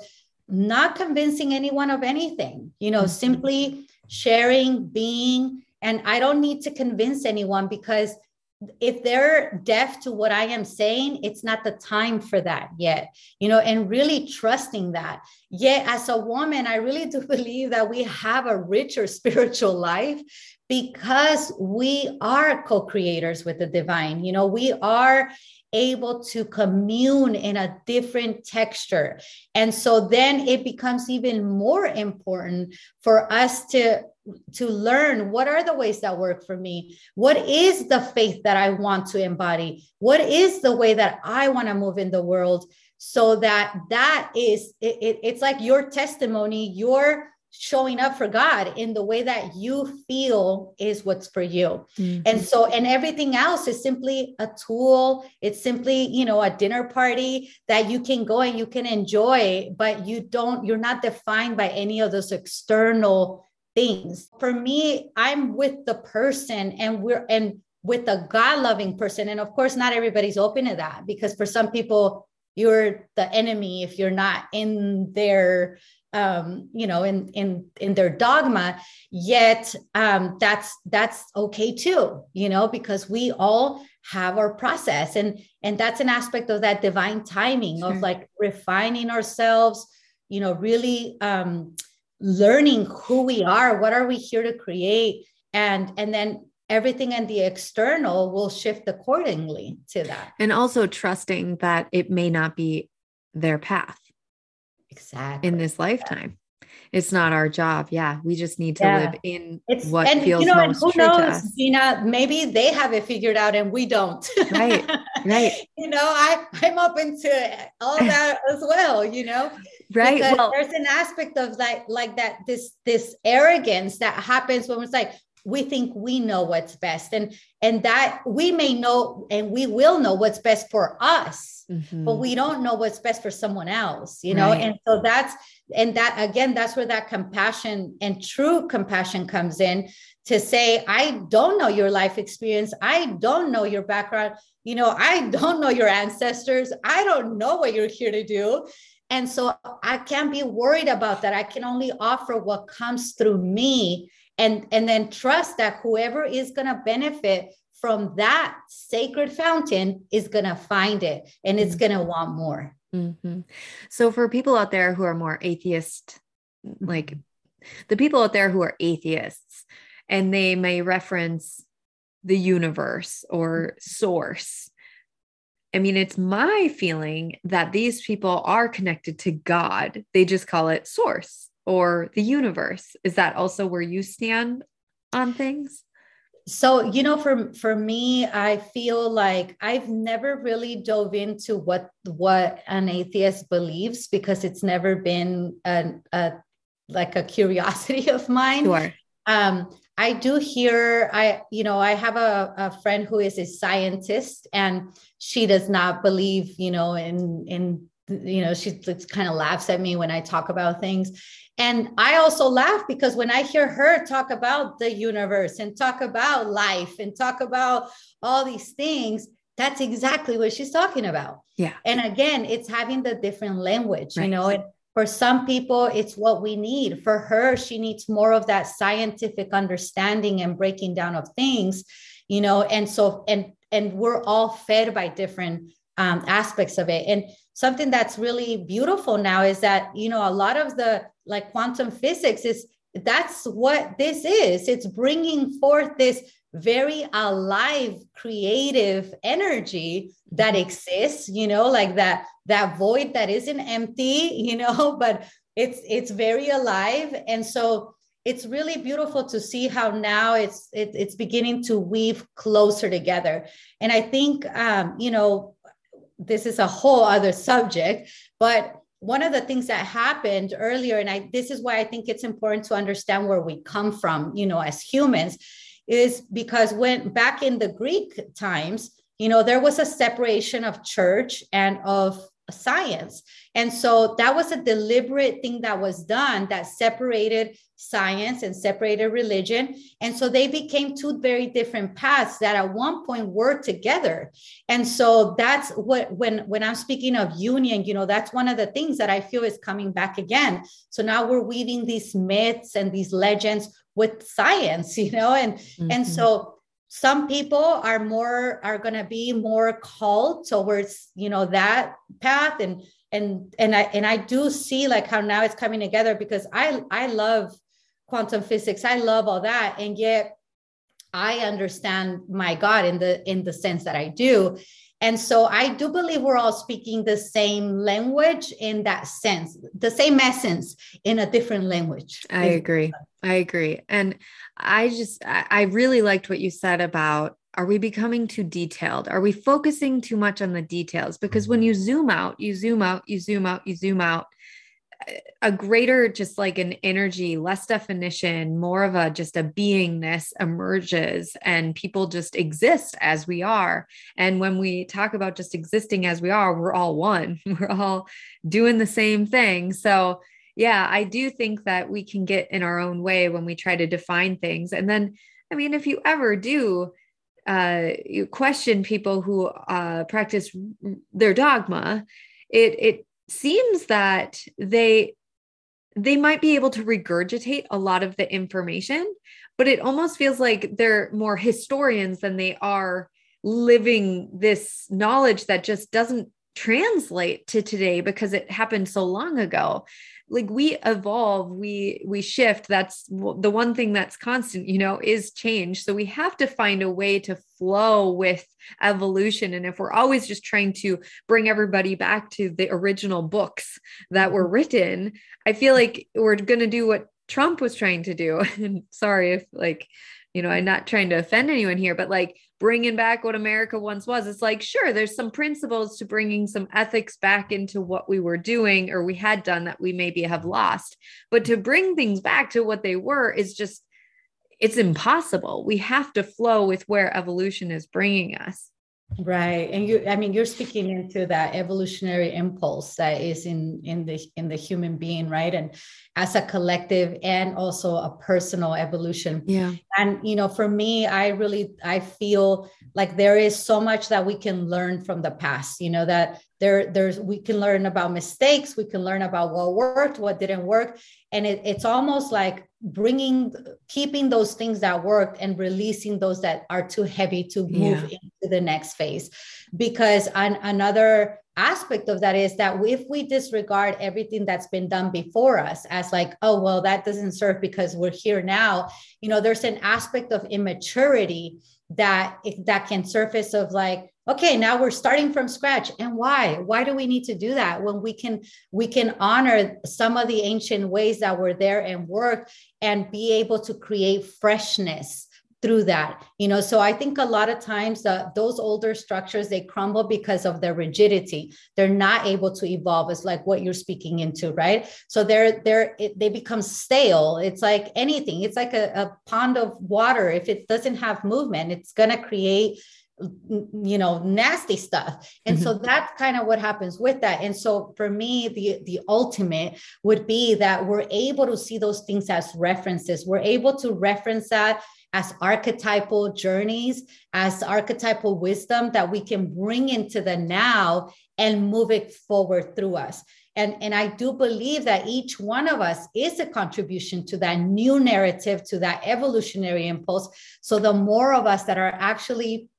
not convincing anyone of anything you know mm-hmm. simply sharing being and i don't need to convince anyone because if they're deaf to what I am saying, it's not the time for that yet, you know, and really trusting that. Yet, as a woman, I really *laughs* do believe that we have a richer *laughs* spiritual life because we are co creators with the divine. You know, we are able to commune in a different texture. And so then it becomes even more important for us to to learn what are the ways that work for me? What is the faith that i want to embody? What is the way that i want to move in the world? So that that is it, it, it's like your testimony your showing up for God in the way that you feel is what's for you. Mm-hmm. And so, and everything else is simply a tool. It's simply, you know, a dinner party that you can go and you can enjoy, but you don't, you're not defined by any of those external things. For me, I'm with the person and we're, and with a God loving person. And of course, not everybody's open to that because for some people, you're the enemy if you're not in their um, you know, in in in their dogma. Yet um, that's that's okay too, you know, because we all have our process, and and that's an aspect of that divine timing sure. of like refining ourselves, you know, really um, learning who we are, what are we here to create, and and then everything in the external will shift accordingly to that. And also trusting that it may not be their path exactly. in this lifetime. It's not our job. Yeah we just need to yeah. live in it's, what and, feels you know, most who true knows, to us. Gina maybe they have it figured out and we don't. Right *laughs* right. You know i i'm open to all *laughs* that as well you know right because well, there's an aspect of like like that this this arrogance that happens when it's like we think we know what's best. And and that we may know and we will know what's best for us mm-hmm. but we don't know what's best for someone else you know? Right. and so that's and that again that's where that compassion and true compassion comes in to say i don't know your life experience. I don't know your background. You know i don't know your ancestors. I don't know what you're here to do. And so i can't be worried about that. I can only offer what comes through me and and then trust that whoever is going to benefit from that sacred fountain is going to find it and it's mm-hmm. going to want more mm-hmm. so for people out there who are more atheist like the people out there who are atheists and they may reference the universe or source I mean, it's my feeling that these people are connected to God. They just call it source or the universe. Is that also where you stand on things? So, you know, for for me, I feel like I've never really dove into what what an atheist believes because it's never been a, a like a curiosity *laughs* of mine. Sure. Um, I do hear, I, you know, I have a, a friend who is a scientist and she does not believe, you know, in, in, you know, she kind of laughs at me when I talk about things. And I also laugh because when I hear her talk about the universe and talk about life and talk about all these things, that's exactly what she's talking about. Yeah. And again, it's having the different language, right. you know, and for some people, it's what we need. For her, she needs more of that scientific understanding and breaking down of things, you know, and so, and, and we're all fed by different um, aspects of it. And something that's really beautiful now is that, you know, a lot of the like quantum physics is that's what this is. It's bringing forth this very alive creative energy that mm-hmm. exists you know like that that void that isn't empty *laughs* you know but it's it's very alive and so it's really beautiful to see how now it's it, it's beginning to weave closer together and i think um you know this is a whole other subject but one of the things that happened earlier and i this is why i think it's important to understand where we come from you know as humans is because when back in the greek times you know there was a separation of church and of science and so that was a deliberate thing that was done that separated science and separated religion. And so they became two very different paths that at one point were together. And so that's what when when I'm speaking of union, you know, that's one of the things that I feel is coming back again. So now we're weaving these myths and these legends with science, *laughs* you know, and mm-hmm. and so some people are more are going to be more called towards you know that path. And and and i and i do see like how now it's coming together because i i love quantum physics. I love all that. And yet i understand my god in the in the sense that i do and so i do believe we're all speaking the same language in that sense the same essence in a different language. I agree. I agree. And i just i really liked what you said about are we becoming too detailed? Are we focusing too much on the details? Because when you zoom out you zoom out you zoom out you zoom out a greater just like an energy less definition more of a just a beingness emerges and people just exist as we are. And when we talk about just existing as we are we're all one. *laughs* We're all doing the same thing. So yeah i do think that we can get in our own way when we try to define things. And then i mean if you ever do uh, you question people who uh, practice their dogma it it seems that they they might be able to regurgitate a lot of the information but it almost feels like they're more historians than they are living this knowledge that just doesn't translate to today because it happened so long ago like we evolve we we shift. That's the one thing that's constant you know is change. So we have to find a way to flow with evolution. And if we're always just trying to bring everybody back to the original books that were mm-hmm. written i feel like we're going to do what trump was trying to do. *laughs* And sorry if like you know, I'm not trying to offend anyone here, but like bringing back what America once was. It's like, sure, there's some principles to bringing some ethics back into what we were doing or we had done that we maybe have lost. But to bring things back to what they were is just, it's impossible. We have to flow with where evolution is bringing us. Right. And you, I mean, you're speaking into that evolutionary impulse that is in, in the, in the human being, right. And as a collective and also a personal evolution. Yeah. And, you know, for me, I really, I feel like there is so much that we can learn from the past, you know, that there, there's, we can learn about mistakes. We can learn about what worked, what didn't work. And it, it's almost like bringing keeping those things that worked and releasing those that are too heavy to move yeah. into the next phase because an, another aspect of that is that if we disregard everything that's been done before us as like oh well that doesn't serve because we're here now you know there's an aspect of immaturity that that can surface of like okay now we're starting from scratch. And why? Why do we need to do that when we can we can honor some of the ancient ways that were there and work and be able to create freshness through that? You know so i think a lot of times uh, those older structures they crumble because of their rigidity. They're not able to evolve. It's like what you're speaking into right? So they're they're it, they become stale. It's like anything. It's like a, a pond of water. If it doesn't have movement it's going to create you know nasty stuff and mm-hmm. so that's kind of what happens with that and so for me the the ultimate would be that we're able to see those things as references we're able to reference that as archetypal journeys as archetypal wisdom that we can bring into the now and move it forward through us and, and I do believe that each one of us is a contribution to that new narrative, to that evolutionary impulse. So the more of us that are actually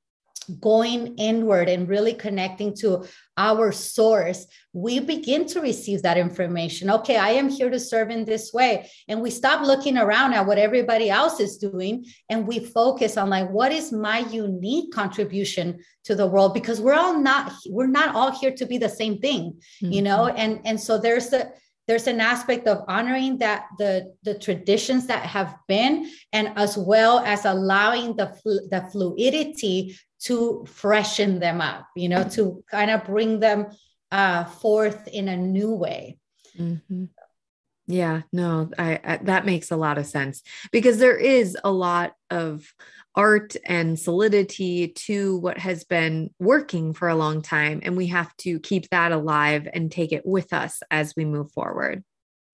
going inward and really connecting to our source, we begin to receive that information. Okay, I am here to serve in this way. And we stop looking around at what everybody else is doing and we focus on like what is my unique contribution to the world because we're all not we're not all here to be the same thing, mm-hmm. you know? And and so there's the there's an aspect of honoring that the the traditions that have been and as well as allowing the the fluidity to freshen them up, you know, to kind of bring them uh, forth in a new way. Mm-hmm. Yeah, no, I, I, that makes a lot of sense because there is a lot of art and solidity to what has been working for a long time and we have to keep that alive and take it with us as we move forward.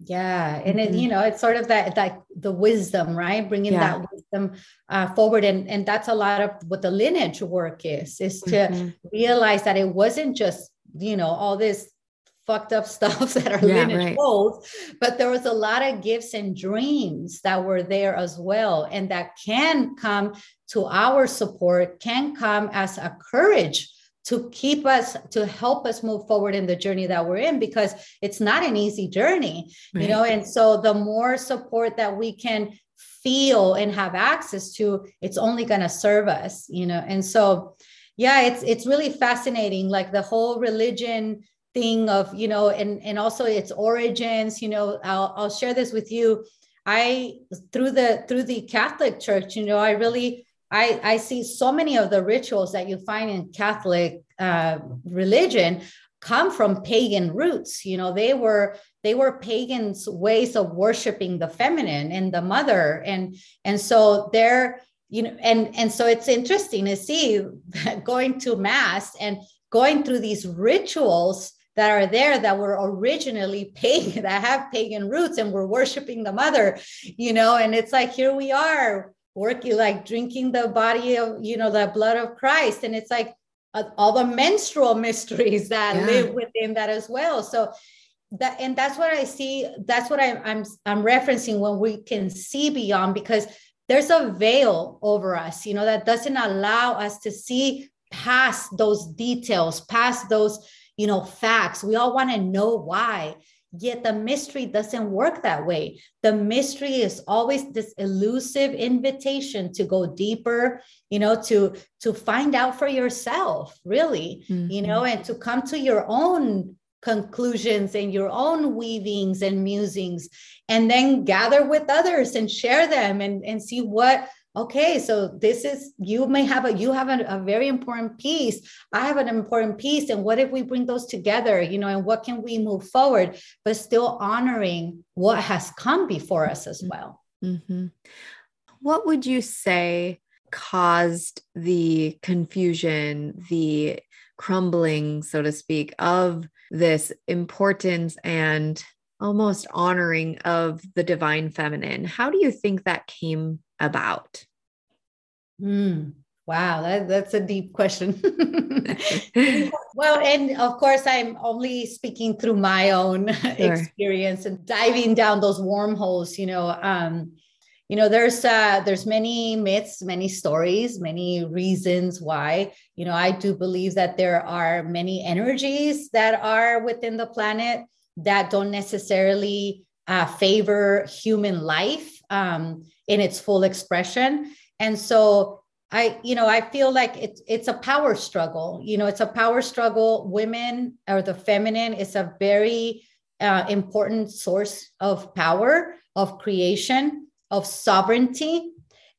Yeah, and it, you mm-hmm. know, it's sort of that, that the wisdom, right? Bringing yeah. that wisdom uh, forward, and and that's a lot of what the lineage work is, is to mm-hmm. realize that it wasn't just you know all this fucked up *laughs* stuff that our yeah, lineage right. holds, but there was a lot of gifts and dreams that were there as well, and that can come to our support, can come as a courage to keep us to help us move forward in the journey that we're in because it's not an easy journey right. you know and so the more support that we can feel and have access to it's only going to serve us you know and so yeah it's it's really fascinating like the whole religion thing of you know and and also its origins you know I'll, I'll share this with you i through the through the catholic church you know i really I, I see so many of the rituals that you find in Catholic uh, religion come from pagan roots. You know, they were they were pagans' ways of worshiping the feminine and the mother, and and so they're you know, and and so it's interesting to see *laughs* going to mass and going through these rituals that are there that were originally *laughs* pagan that have pagan roots and we're worshiping the mother you know and it's like here we are working like drinking the body of you know the blood of christ and it's like uh, all the menstrual *laughs* mysteries that yeah. live within that as well so that and that's what i see that's what I, i'm i'm referencing when we can see beyond because there's a veil over us you know that doesn't allow us to see past those details past those you know facts we all want to know why Yet the mystery doesn't work that way. The mystery is always this elusive invitation to go deeper, you know, to to find out for yourself, really, mm-hmm. you know, and to come to your own conclusions and your own weavings and musings and then gather with others and share them and, and see what okay so this is you may have a you have a, a, very important piece i have an important piece and what if we bring those together you know and what can we move forward but still honoring what has come before us as mm-hmm. well mm-hmm. what would you say caused the confusion the crumbling so to speak of this importance and almost honoring of the divine feminine how do you think that came about Mm, wow, that, that's a deep question. *laughs* *laughs* well, and of course, I'm only speaking through my own *laughs* sure. experience and diving down those wormholes. You know, um, you know, there's uh, there's many myths, many stories, many reasons why. You know, I do believe that there are many energies that are within the planet that don't necessarily uh, favor human life um, in its full expression and so I, you know, I feel like it's it's a power struggle. You know, it's a power struggle. Women or the feminine is a very uh, important source of power, of creation, of sovereignty,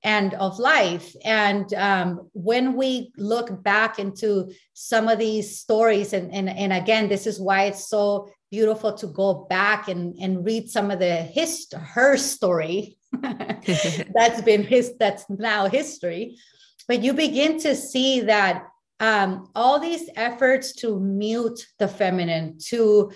and of life. And um, when we look back into some of these stories, and, and, and again, this is why it's so beautiful to go back and, and read some of the his her story *laughs* that's been his that's now history. But you begin to see that um, all these efforts to mute the feminine to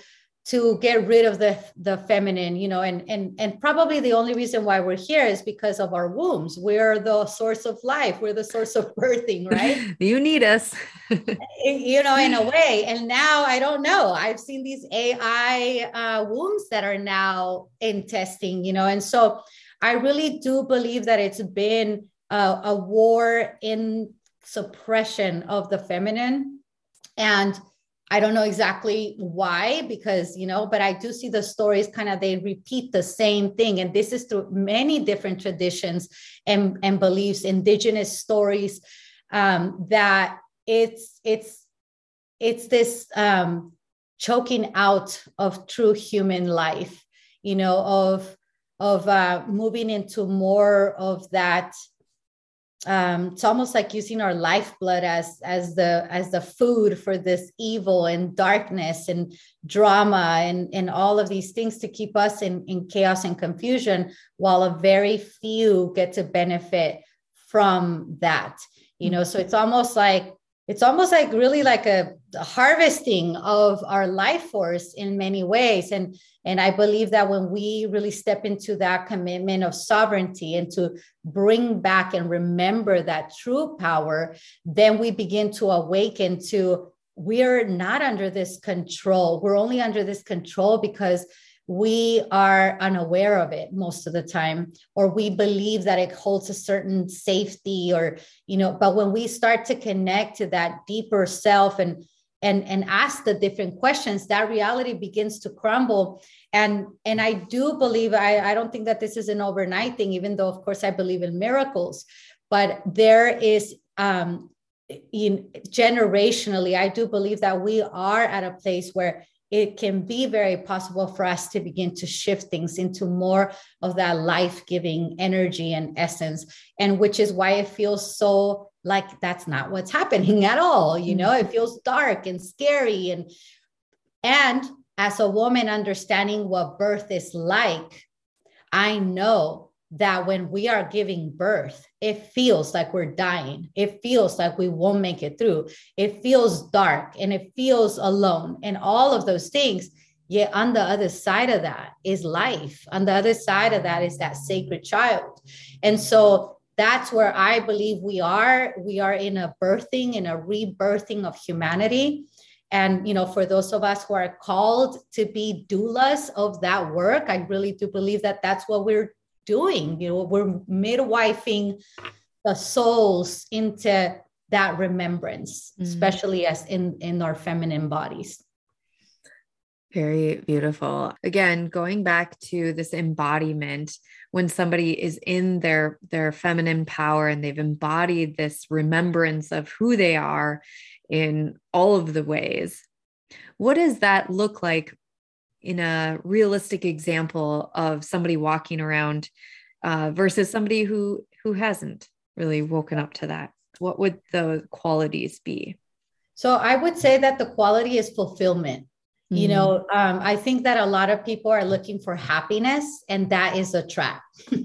to get rid of the the feminine you know and and and probably the only reason why we're here is because of our wombs. We're the source of life. We're the source of birthing right? *laughs* You need us. *laughs* You know in a way. And now i don't know. I've seen these ai uh, wombs that are now in testing you know and so I really do believe that it's been a, a war in suppression of the feminine. And I don't know exactly why, because, you know, but I do see the stories kind of, they repeat the same thing. And this is through many different traditions and, and beliefs, indigenous stories, um, that it's, it's, it's this um, choking out of true human life, you know, of, of uh, moving into more of that um, it's almost like using our lifeblood as as the as the food for this evil and darkness and drama and and all of these things to keep us in in chaos and confusion while a very few get to benefit from that you know? So it's almost like it's almost like really like a, harvesting of our life force in many ways. And and i believe that when we really step into that commitment of sovereignty and to bring back and remember that true power then we begin to awaken to we're not under this control. We're only under this control because we are unaware of it most of the time or we believe that it holds a certain safety or you know but when we start to connect to that deeper self and and and ask the different questions that reality begins to crumble. And and i do believe i i don't think that this is an overnight thing even though of course i believe in miracles but there is um in generationally i do believe that we are at a place where it can be very possible for us to begin to shift things into more of that life giving energy and essence. And which is why it feels so like that's not what's happening at all. You know, it mm-hmm. feels dark and scary. And, and as a woman understanding what birth is like, I know that when we are giving birth, it feels like we're dying. It feels like we won't make it through. It feels dark and it feels alone and all of those things. Yet on the other side of that is life. On the other side of that is that sacred child. And so that's where I believe we are. We are in a birthing, in a rebirthing of humanity. And you know, for those of us who are called to be doulas of that work, I really do believe that that's what we're doing. You know, we're midwifing the souls into that remembrance, mm-hmm. especially as in in our feminine bodies. Very beautiful. Again, going back to this embodiment, when somebody is in their their feminine power and they've embodied this remembrance of who they are in all of the ways, what does that look like in a realistic example of somebody walking around uh, versus somebody who who hasn't really woken up to that. What would the qualities be? So i would say that the quality is fulfillment. Mm-hmm. you know um, i think that a lot of people are looking for happiness and that is a trap. *laughs*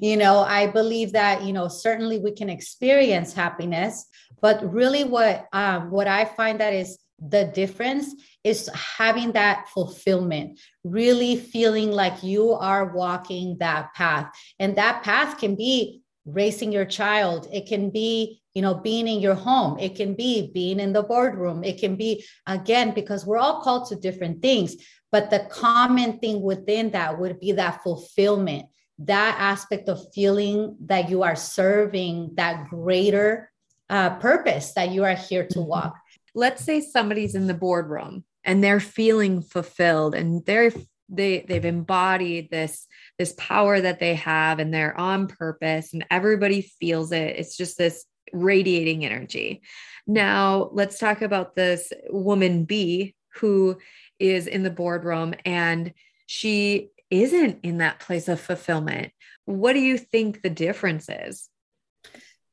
You know i believe that you know certainly we can experience happiness but really what um, what i find that is the difference is having that fulfillment, really feeling like you are walking that path. And that path can be raising your child, it can be you know being in your home it can be being in the boardroom it can be again because we're all called to different things but the common thing within that would be that fulfillment that aspect of feeling that you are serving that greater uh, purpose that you are here to mm-hmm. walk let's say somebody's in the boardroom and they're feeling fulfilled and they're they they've embodied this this power that they have and they're on purpose and everybody feels it. It's just this radiating energy. Now let's talk about this woman b who is in the boardroom and she isn't in that place of fulfillment. What do you think the difference is?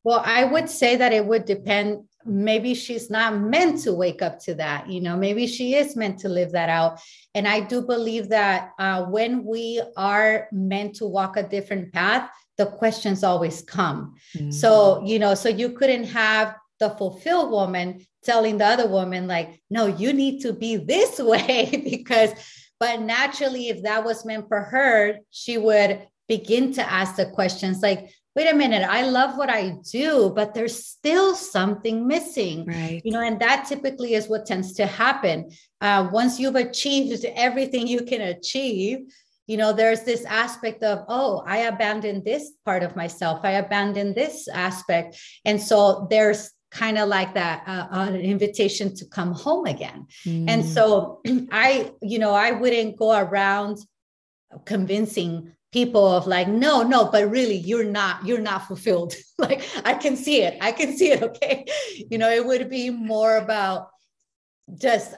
Well i would say that it would depend maybe she's not meant to wake up to that you know maybe she is meant to live that out and i do believe that uh, when we are meant to walk a different path the questions always come mm-hmm. so you know so you couldn't have the fulfilled woman telling the other woman like no you need to be this *laughs* way *laughs* because but naturally if that was meant for her she would begin to ask the questions like wait a minute, I love what I do, but there's still something missing. Right. You know, and that typically is what tends to happen. Uh, once you've achieved everything you can achieve, you know, there's this aspect of, oh, I abandoned this part of myself, I abandoned this aspect. And so there's kind of like that uh, an invitation to come home again. Mm. And so *clears throat* I, you know, I wouldn't go around convincing people of like no no but really you're not you're not fulfilled. *laughs* Like i can see it. I can see it *laughs* okay? You know it would be more about just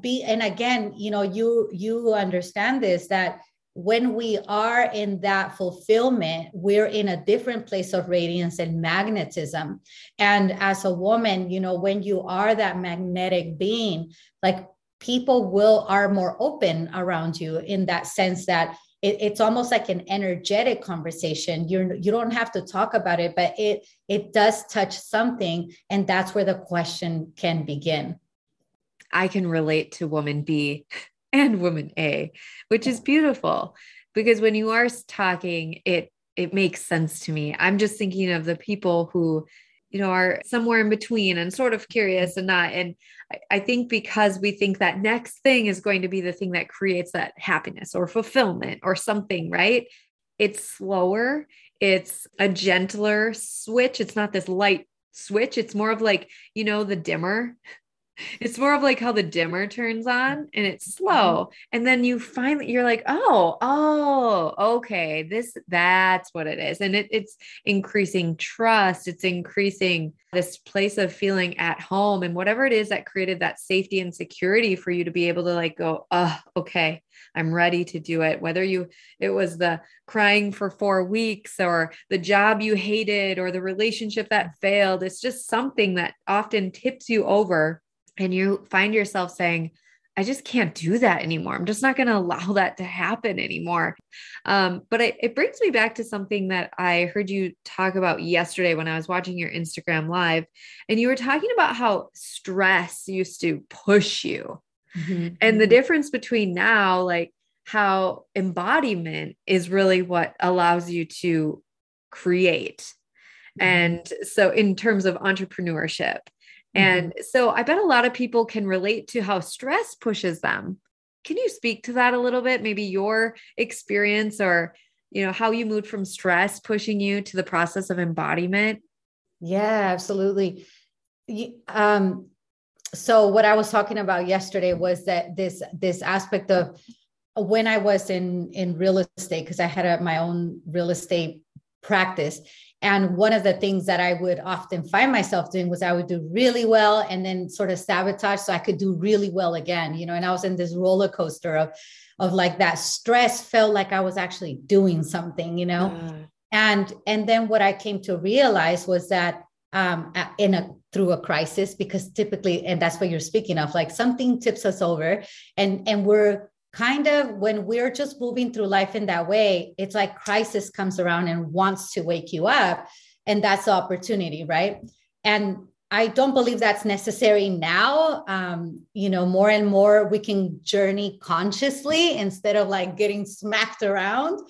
be and again you know you you understand this that when we are in that fulfillment, we're in a different place of radiance and magnetism. And as a woman, you know, when you are that magnetic being, like people will are more open around you in that sense that it, it's almost like an energetic conversation you're you don't have to talk about it but it it does touch something and that's where the question can begin i can relate to woman b and woman A, which is beautiful because when you are talking, it it makes sense to me. I'm just thinking of the people who, you know, are somewhere in between and sort of curious and not. And I, think because we think that next thing is going to be the thing that creates that happiness or fulfillment or something, right? It's slower, it's a gentler switch. It's not this light switch. It's more of like, you know, the dimmer it's more of like how the dimmer turns on and it's slow. Mm-hmm. And then you finally you're like, oh, oh, okay, this that's what it is. And it, it's increasing trust, it's increasing this place of feeling at home and whatever it is that created that safety and security for you to be able to like go, oh, okay, I'm ready to do it. Whether you it was the crying for 4 weeks or the job you hated or the relationship that failed, it's just something that often tips you over and you find yourself saying, I just can't do that anymore. I'm just not going to allow *laughs* that to happen anymore. Um, but it, it brings me back to something that I heard you talk about yesterday when I was watching your Instagram live. And you were talking about how stress used to push you. Mm-hmm. And the mm-hmm. difference between now, like how embodiment is really what allows you to create. Mm-hmm. And so, in terms of entrepreneurship, and mm-hmm. so I bet a lot of people can relate to how stress pushes them. Can you speak to that a little bit? Maybe your experience or you know how you moved from stress pushing you to the process of embodiment? Yeah, absolutely. Um so what I was talking about yesterday was that this this aspect of when I was in in real estate because I had a, my own real estate practice and one of the things that I would often find myself doing was I would do really well and then sort of sabotage so I could do really well again, you know, and I was in this roller coaster of of like that stress felt like I was actually doing something, you know. Mm. And and then what I came to realize was that um in a through a crisis because typically and that's what you're speaking of like something tips us over and and we're kind of when we're just moving through life in that way, it's like crisis comes around and wants to wake you up. And that's the opportunity, right? And I don't believe that's necessary now. Um, you know, more and more we can journey consciously instead of like getting smacked around.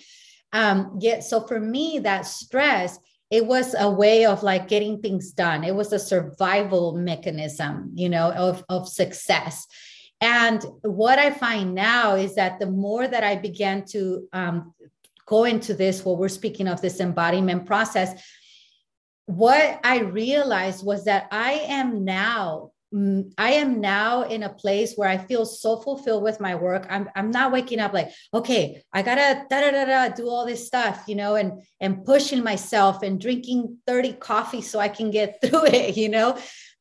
Um, yet, so for me, that stress, it was a way of like getting things done. It was a survival mechanism, you know, of, of success. And what I find now is that the more that I began to um, go into this, what we're speaking of, this embodiment process, what I realized was that I am now mm, I am now in a place where I feel so fulfilled with my work. I'm, I'm not waking up like, okay, I gotta da da da da do all this stuff, you know, and and pushing myself and drinking 30 coffee so I can get *laughs* through it, you know.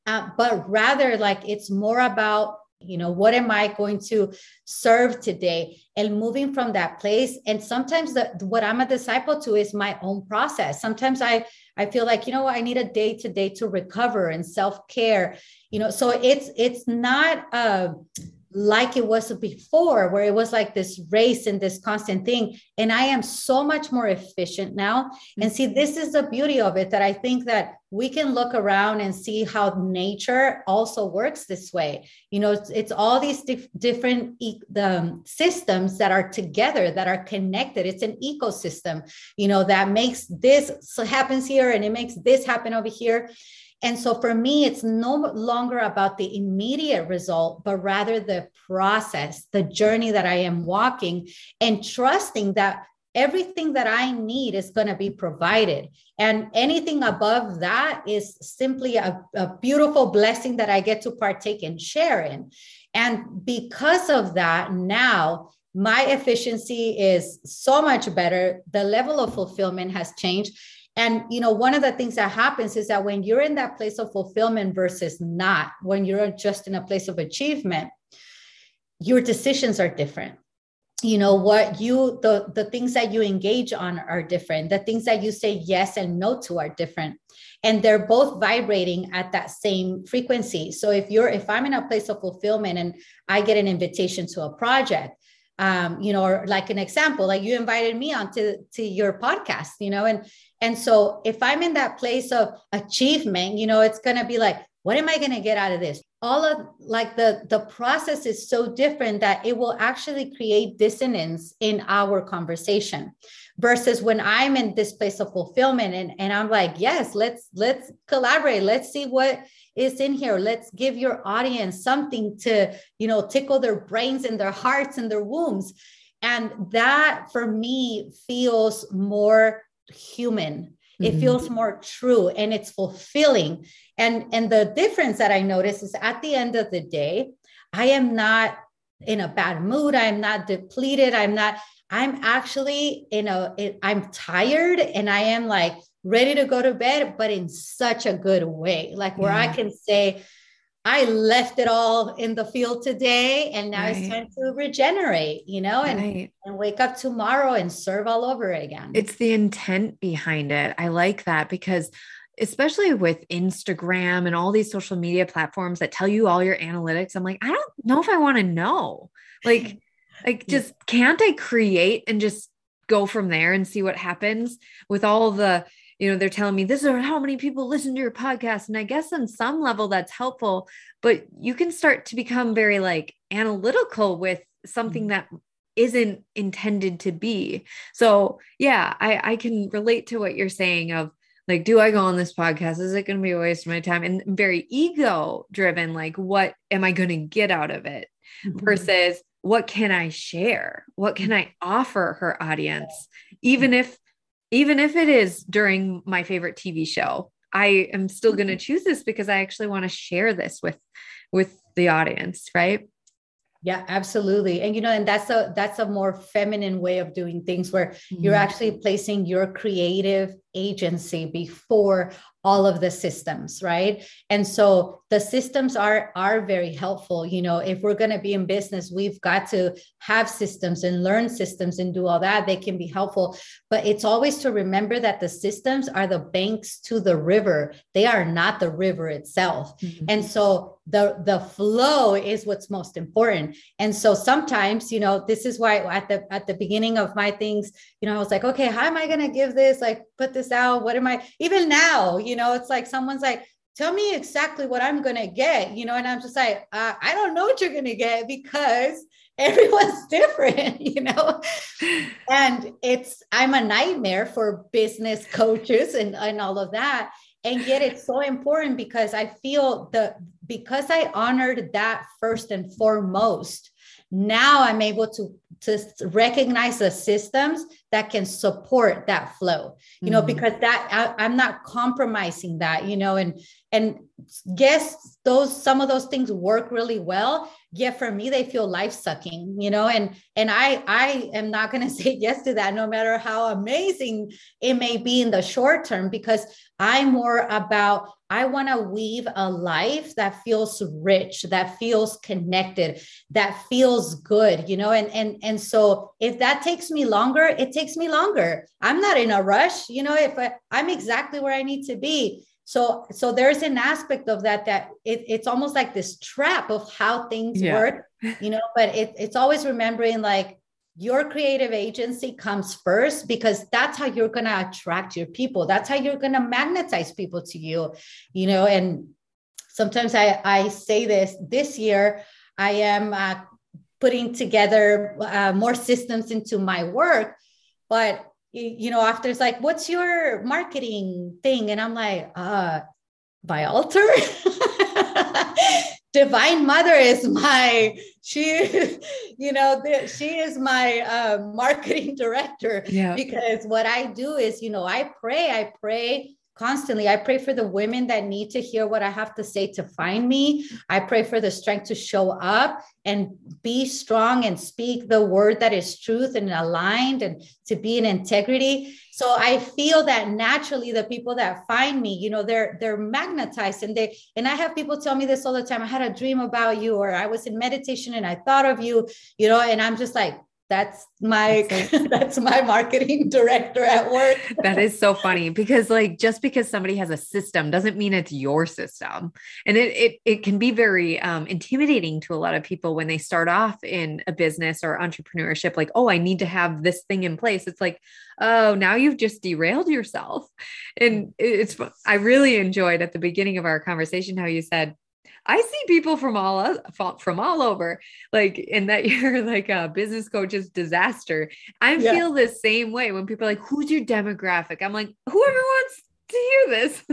Uh, but rather like it's more about you know what am i going to serve today? And moving from that place and sometimes the, what i'm a disciple to is my own process. Sometimes i i feel like you know i need a day to day to recover and self-care you know so it's it's not uh like it was before where it was like this race and this constant thing. And i am so much more efficient now. And see this is the beauty of it that i think that we can look around and see how nature also works this way. You know it's, it's all these dif- different e- the um, systems that are together that are connected. It's an ecosystem you know that makes this so happens here and it makes this happen over here and so for me, it's no longer about the immediate result, but rather the process, the journey that I am walking, and trusting that everything that I need is going to be provided. And anything above that is simply a, a, beautiful blessing that I get to partake and share in. And because of that, now my efficiency is so much better. The level of fulfillment has changed. And you know, one of the things that happens is that when you're in that place of fulfillment versus not, when you're just in a place of achievement, your decisions are different. you know what you the the things that you engage on are different. The things that you say yes and no to are different. And they're both vibrating at that same frequency. So if you're if i'm in a place of fulfillment and i get an invitation to a project um, you know or like an example like you invited me on to, to your podcast you know and and so if i'm in that place of achievement you know it's going to be like what am i going to get out of this? All of like the the process is so different that it will actually create dissonance in our conversation versus when i'm in this place of fulfillment and, and i'm like yes let's let's collaborate. Let's see what is in here. Let's give your audience something to you know tickle their brains and their hearts and their wombs. And that for me feels more human. It mm-hmm. feels more true and it's fulfilling. And and the difference that i notice is at the end of the day i am not in a bad mood. I'm not depleted. I'm not i'm actually in a i'm tired and i am like ready to go to bed but in such a good way. Like where yeah. i can say I left it all in the field today and now right. it's time to regenerate, you know, and, right. and wake up tomorrow and serve all over again. It's the intent behind it. I like that because especially with Instagram and all these social media platforms that tell you all your analytics, I'm like, I don't know if I want to know. Like, *laughs* like just can't I create and just go from there and see what happens with all the you know they're telling me this is how many people listen to your podcast. And i guess on some level that's helpful but you can start to become very like analytical with something mm-hmm. that isn't intended to be. So yeah i i can relate to what you're saying of like do i go on this podcast? Is it going to be a waste of my time? And very ego driven like what am i going to get out of it mm-hmm. versus what can i share? What can i offer her audience? Even if even if it is during my favorite TV show, I am still going to mm-hmm. choose this because I actually want to share this with with the audience, right? Yeah, absolutely. And you know, and that's a that's a more feminine way of doing things where mm-hmm. you're actually placing your creative agency before all of the systems right? And so the systems are are very helpful. You know if we're going to be in business we've got to have systems and learn systems and do all that. They can be helpful. But it's always to remember that the systems are the banks to the river. They are not the river itself. Mm-hmm. and so the the flow is what's most important. And so sometimes you know this is why at the at the beginning of my things you know i was like okay how am i going to give this? Like put this out? What am i even now you know it's like someone's like tell me exactly what i'm going to get you know and i'm just like uh, i don't know what you're going to get because *laughs* everyone's different *laughs* you know? And it's i'm a nightmare for business coaches and, and all of that. And yet it's so important because i feel the because i honored that first and foremost now i'm able to to recognize the systems that can support that flow you know mm-hmm. because that I, i'm not compromising that you know and and yes those some of those things work really well yet for me they feel life sucking you know and and i i am not going *laughs* to say yes to that no matter how amazing it may be in the short term because i'm more about I want to weave a life that feels rich, that feels connected, that feels good, you know, and and and so if that takes me longer, it takes me longer. I'm not in a rush, you know, if I, I'm exactly where I need to be. So so there's an aspect of that that it, it's almost like this trap of how things yeah. work, you know, but it, it's always remembering like your creative agency comes first because that's how you're going to attract your people. That's how you're going to magnetize people to you you know and sometimes i i say this this year i am uh, putting together uh, more systems into my work but you know after it's like what's your marketing thing? And i'm like uh Vialter *laughs* divine mother is my she you know she is my uh, marketing *laughs* director yeah. because what i do is you know i pray i pray constantly. I pray for the women that need to hear what I have to say to find me. I pray for the strength to show up and be strong and speak the word that is truth and aligned and to be in integrity. So I feel that naturally the people that find me, you know, they're they're magnetized and they and I have people tell me this all the time. I had a dream about you or I was in meditation and I thought of you, you know, and I'm just like that's my *laughs* that's my marketing director at work. *laughs* That is so funny because like just because somebody has a system doesn't mean it's your system. And it it, it can be very um, intimidating to a lot of people when they start off in a business or entrepreneurship like oh i need to have this thing in place. It's like oh now you've just derailed yourself. And it's i really enjoyed at the beginning of our conversation how you said I see people from all from all over, like, in that *laughs* you're like a business coach's disaster. I yeah. feel the same way when people are like, "Who's your demographic?" I'm like, "Whoever wants to hear this."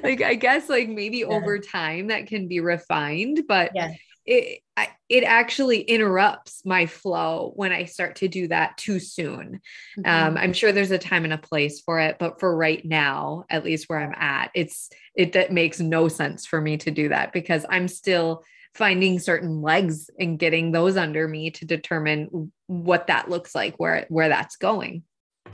*laughs* like, I guess like maybe yeah. over time that can be refined, but yeah it it actually interrupts my flow when I start to do that too soon. Mm-hmm. Um, I'm sure there's a time and a place for it, but for right now, at least where I'm at, it's it that makes no sense for me to do that because I'm still finding certain legs and getting those under me to determine what that looks like, where where that's going.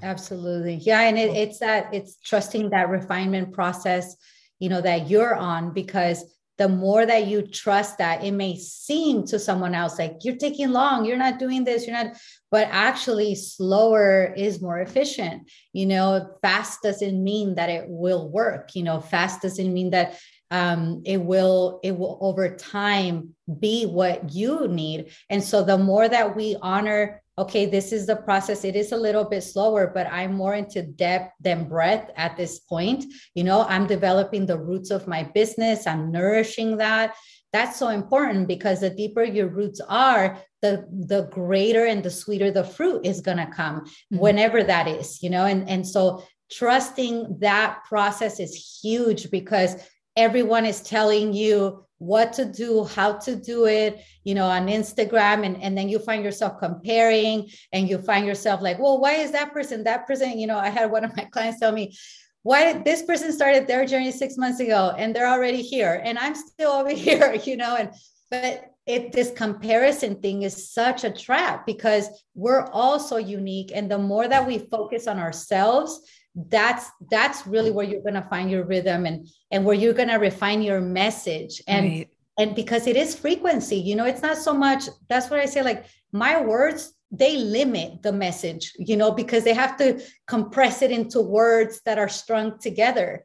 Absolutely, yeah, and it, it's that it's trusting that refinement process, you know, that you're on because the more that you trust that it may seem to someone else like you're taking long you're not doing this you're not but actually slower is more efficient. You know fast doesn't mean that it will work. You know fast doesn't mean that um, it will it will over time be what you need. And so the more that we honor okay, this is the process. It is a little bit slower, but I'm more into depth than breadth at this point. You know, I'm developing the roots of my business, I'm nourishing that. That's so important because the deeper your roots are, the the greater and the sweeter the fruit is going to come mm-hmm. whenever that is, you know. And and so trusting that process is huge because everyone is telling you what to do, how to do it, you know, on Instagram. And, and then you find yourself comparing and you find yourself like, well, why is that person, that person? You know, I had one of my *laughs* clients tell me, why did this person started their journey six months ago and they're already here and I'm still over *laughs* here, you know, and but it this comparison thing is such a trap because we're all so unique. And the more that we focus on ourselves, that's that's really where you're going to find your rhythm and and where you're going to refine your message. And right. and because it is frequency you know it's not so much that's what i say like my words they limit the message you know because they have to compress it into words that are strung together.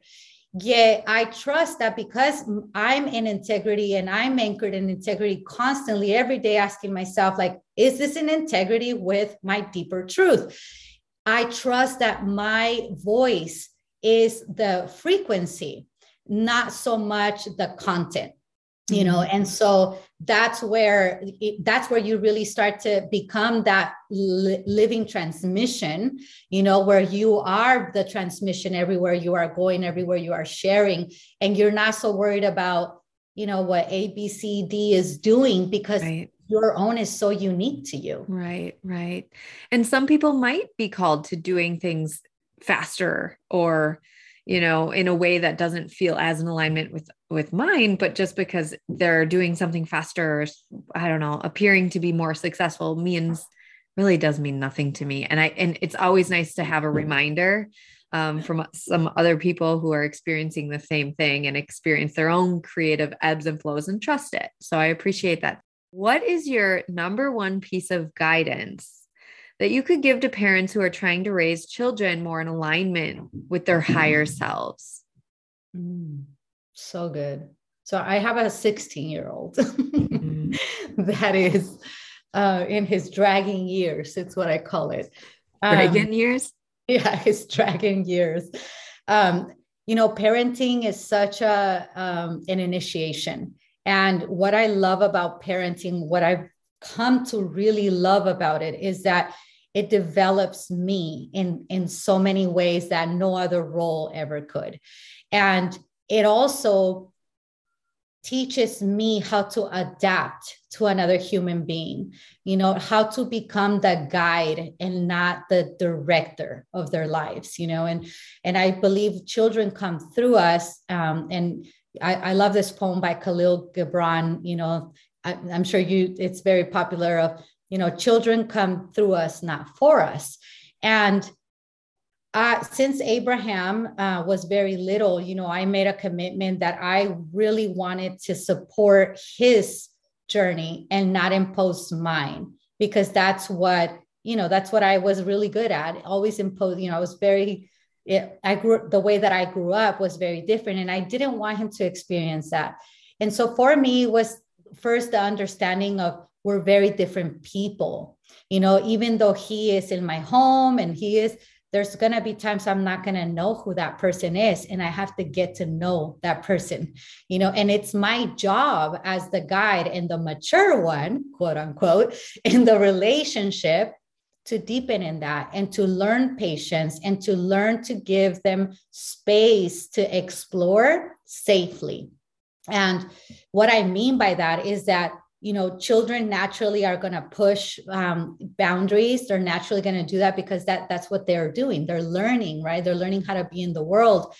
Yet i trust that because i'm in integrity and i'm anchored in integrity constantly every day asking myself like is this in integrity with my deeper truth I trust that my voice is the frequency, not so much the content you know mm-hmm. and so that's where that's where you really start to become that li- living transmission you know where you are the transmission everywhere you are going everywhere you are sharing and you're not so worried about you know what a b c d is doing because right your own is so unique to you. Right, right. And some people might be called to doing things faster or you know in a way that doesn't feel as in alignment with with mine but just because they're doing something faster i don't know appearing to be more successful means really does mean nothing to me and i and it's always nice to have a reminder um, from some other people who are experiencing the same thing and experience their own creative ebbs and flows and trust it so i appreciate that what is your number one piece of guidance that you could give to parents who are trying to raise children more in alignment with their higher selves? Mm, so good. So I have a 16 year old mm. *laughs* that is uh, in his dragging years. It's what I call it. Um, dragging years? Yeah, *laughs* his dragging years. Um, you know, parenting is such a um, an initiation and what I love about parenting, what I've come to really love about it is that it develops me in in so many ways that no other role ever could. And it also teaches me how to adapt to another human being you know how to become the guide and not the director of their lives you know and and i believe children come through us um, and I, I love this poem by Khalil Gibran. You know, I, I'm sure you it's very popular. Of you know, children come through us, not for us. And uh, since Abraham uh, was very little, you know, I made a commitment that I really wanted to support his journey and not impose mine because that's what you know that's what i was really good at. Always impose you know i was very it, i grew the way that i grew up was very different and i didn't want him to experience that. And so for me was first the understanding of we're very different people. You know even though he is in my home and he is there's going to be times I'm not going to know who that person is. And I have to get to know that person, you know, and it's my job as the guide and the mature one, quote unquote, *laughs* in the relationship to deepen in that and to learn patience and to learn to give them space to explore safely. And what I mean by that is that you know children naturally are going to push um, boundaries. They're naturally going to do that because that that's what they're doing. They're learning right? They're learning how to be in the world.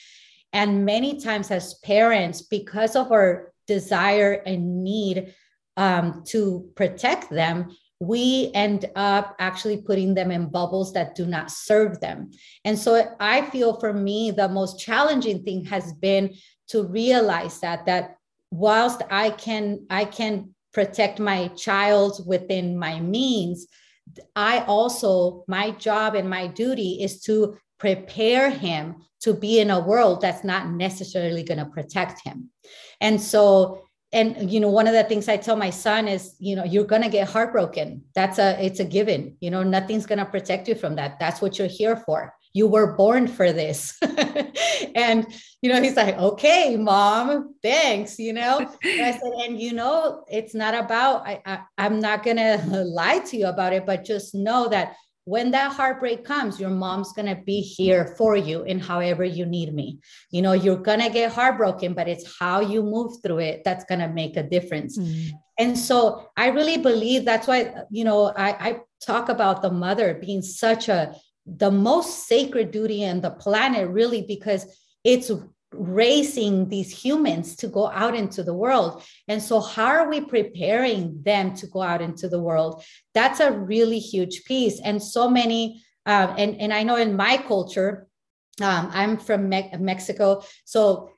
And many times as parents because of our desire and need um, to protect them we end up actually putting them in bubbles that do not serve them. And so i feel for me the most challenging thing has been to realize that that whilst i can i can protect my child within my means i also my job and my duty is to prepare him to be in a world that's not necessarily going to protect him. And so and you know one of the things i tell my son is you know you're going to get heartbroken. That's a it's a given you know nothing's going to protect you from that. That's what you're here for you were born for this. *laughs* And you know he's like okay mom thanks you know? And i *laughs* said and you know it's not about I, I i'm not gonna *laughs* lie to you about it but just know that when that heartbreak comes your mom's going to be here for you in however you need me. You know you're going to get heartbroken but it's how you move through it that's going to make a difference. Mm. and so i really believe that's why you know I, I talk about the mother being such a the most sacred duty on the planet, really, because it's raising these humans to go out into the world. And so, how are we preparing them to go out into the world? That's a really huge piece. And so many, um, and, and I know in my culture, um, I'm from Me- Mexico. So,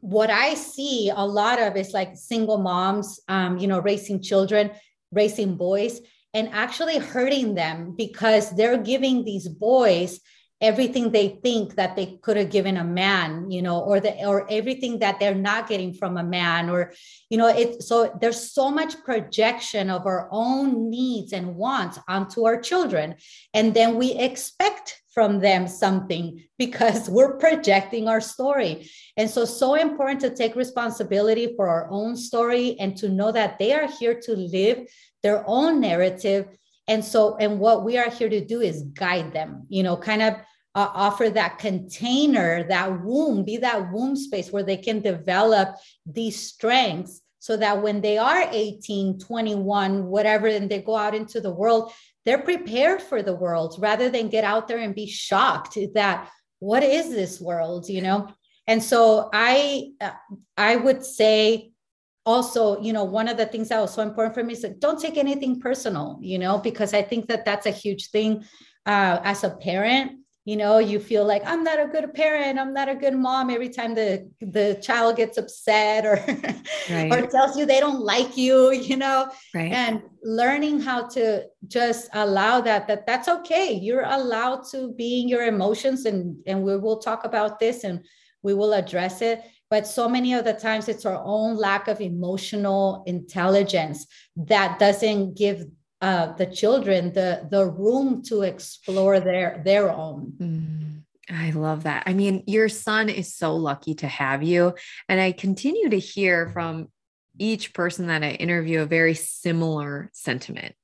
what I see a lot of is like single moms, um, you know, raising children, raising boys and actually hurting them because they're giving these boys everything they think that they could have given a man you know or the or everything that they're not getting from a man or you know it so there's so much projection of our own needs and wants onto our children and then we expect from them something *laughs* because we're projecting our story. And so so important to take responsibility for our own story and to know that they are here to live their own narrative and so and what we are here to do is guide them you know kind of uh, offer that container that womb be that womb space where they can develop these strengths so that when they are 18 21 whatever and they go out into the world they're prepared for the world rather than get out there and be shocked that what is this world? you know? And so i uh, i would say also you know one of the things that was so important for me is like don't take anything personal you know because i think that that's a huge thing uh, as a parent. You know you feel like i'm not a good parent. I'm not a good mom every time the the child gets upset or *laughs* right. or tells you they don't like you you know? Right. and learning how to just allow that that that's okay. You're allowed to be in your emotions and and we will talk about this and we will address it but so many of the times it's our own lack of emotional intelligence that doesn't give uh, the children the the room to explore their their own. Mm, i love that. I mean your son is so lucky to have you. And i continue to hear from each person that i interview a very similar sentiment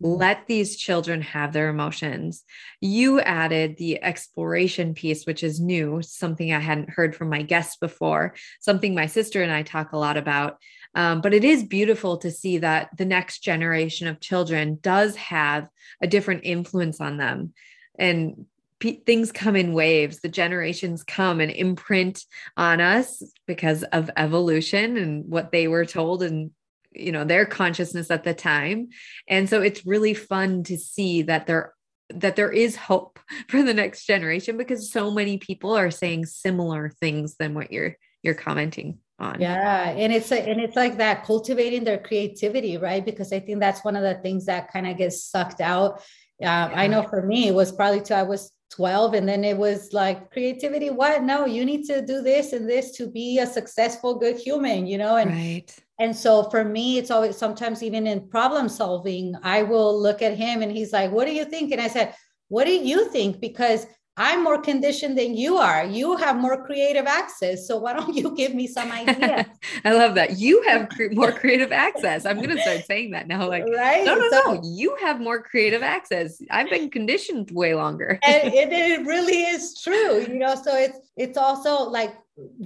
let these children have their emotions. You added the exploration piece, which is new, something I hadn't heard from my guests before, something my sister and I talk a lot about. Um, but it is beautiful to see that the next generation of children does have a different influence on them. And p- things come in waves. The generations come and imprint on us because of evolution and what they were told and you know their consciousness at the time. And so it's really fun to see that there that there is hope *laughs* for the next generation because so many people are saying similar things than what you're you're commenting on. Yeah and it's and it's like that cultivating their creativity right? Because i think that's one of the things that kind of gets sucked out. Uh, i know for me it was probably till i was 12 and then it was like creativity what? No you need to do this and this to be a successful good human you know? And right. And so for me it's always sometimes even in problem solving i will look at him and he's like what do you think and i said what do you think because I'm more conditioned than you are. You have more creative access. So why don't *laughs* you give me some ideas? *laughs* I love that. You have cre- more creative access. I'm going to start saying that now. Like, right? no, no, so, no. You have more creative access. I've been conditioned way longer. and *laughs* it, it really is true. You know, so it's it's also like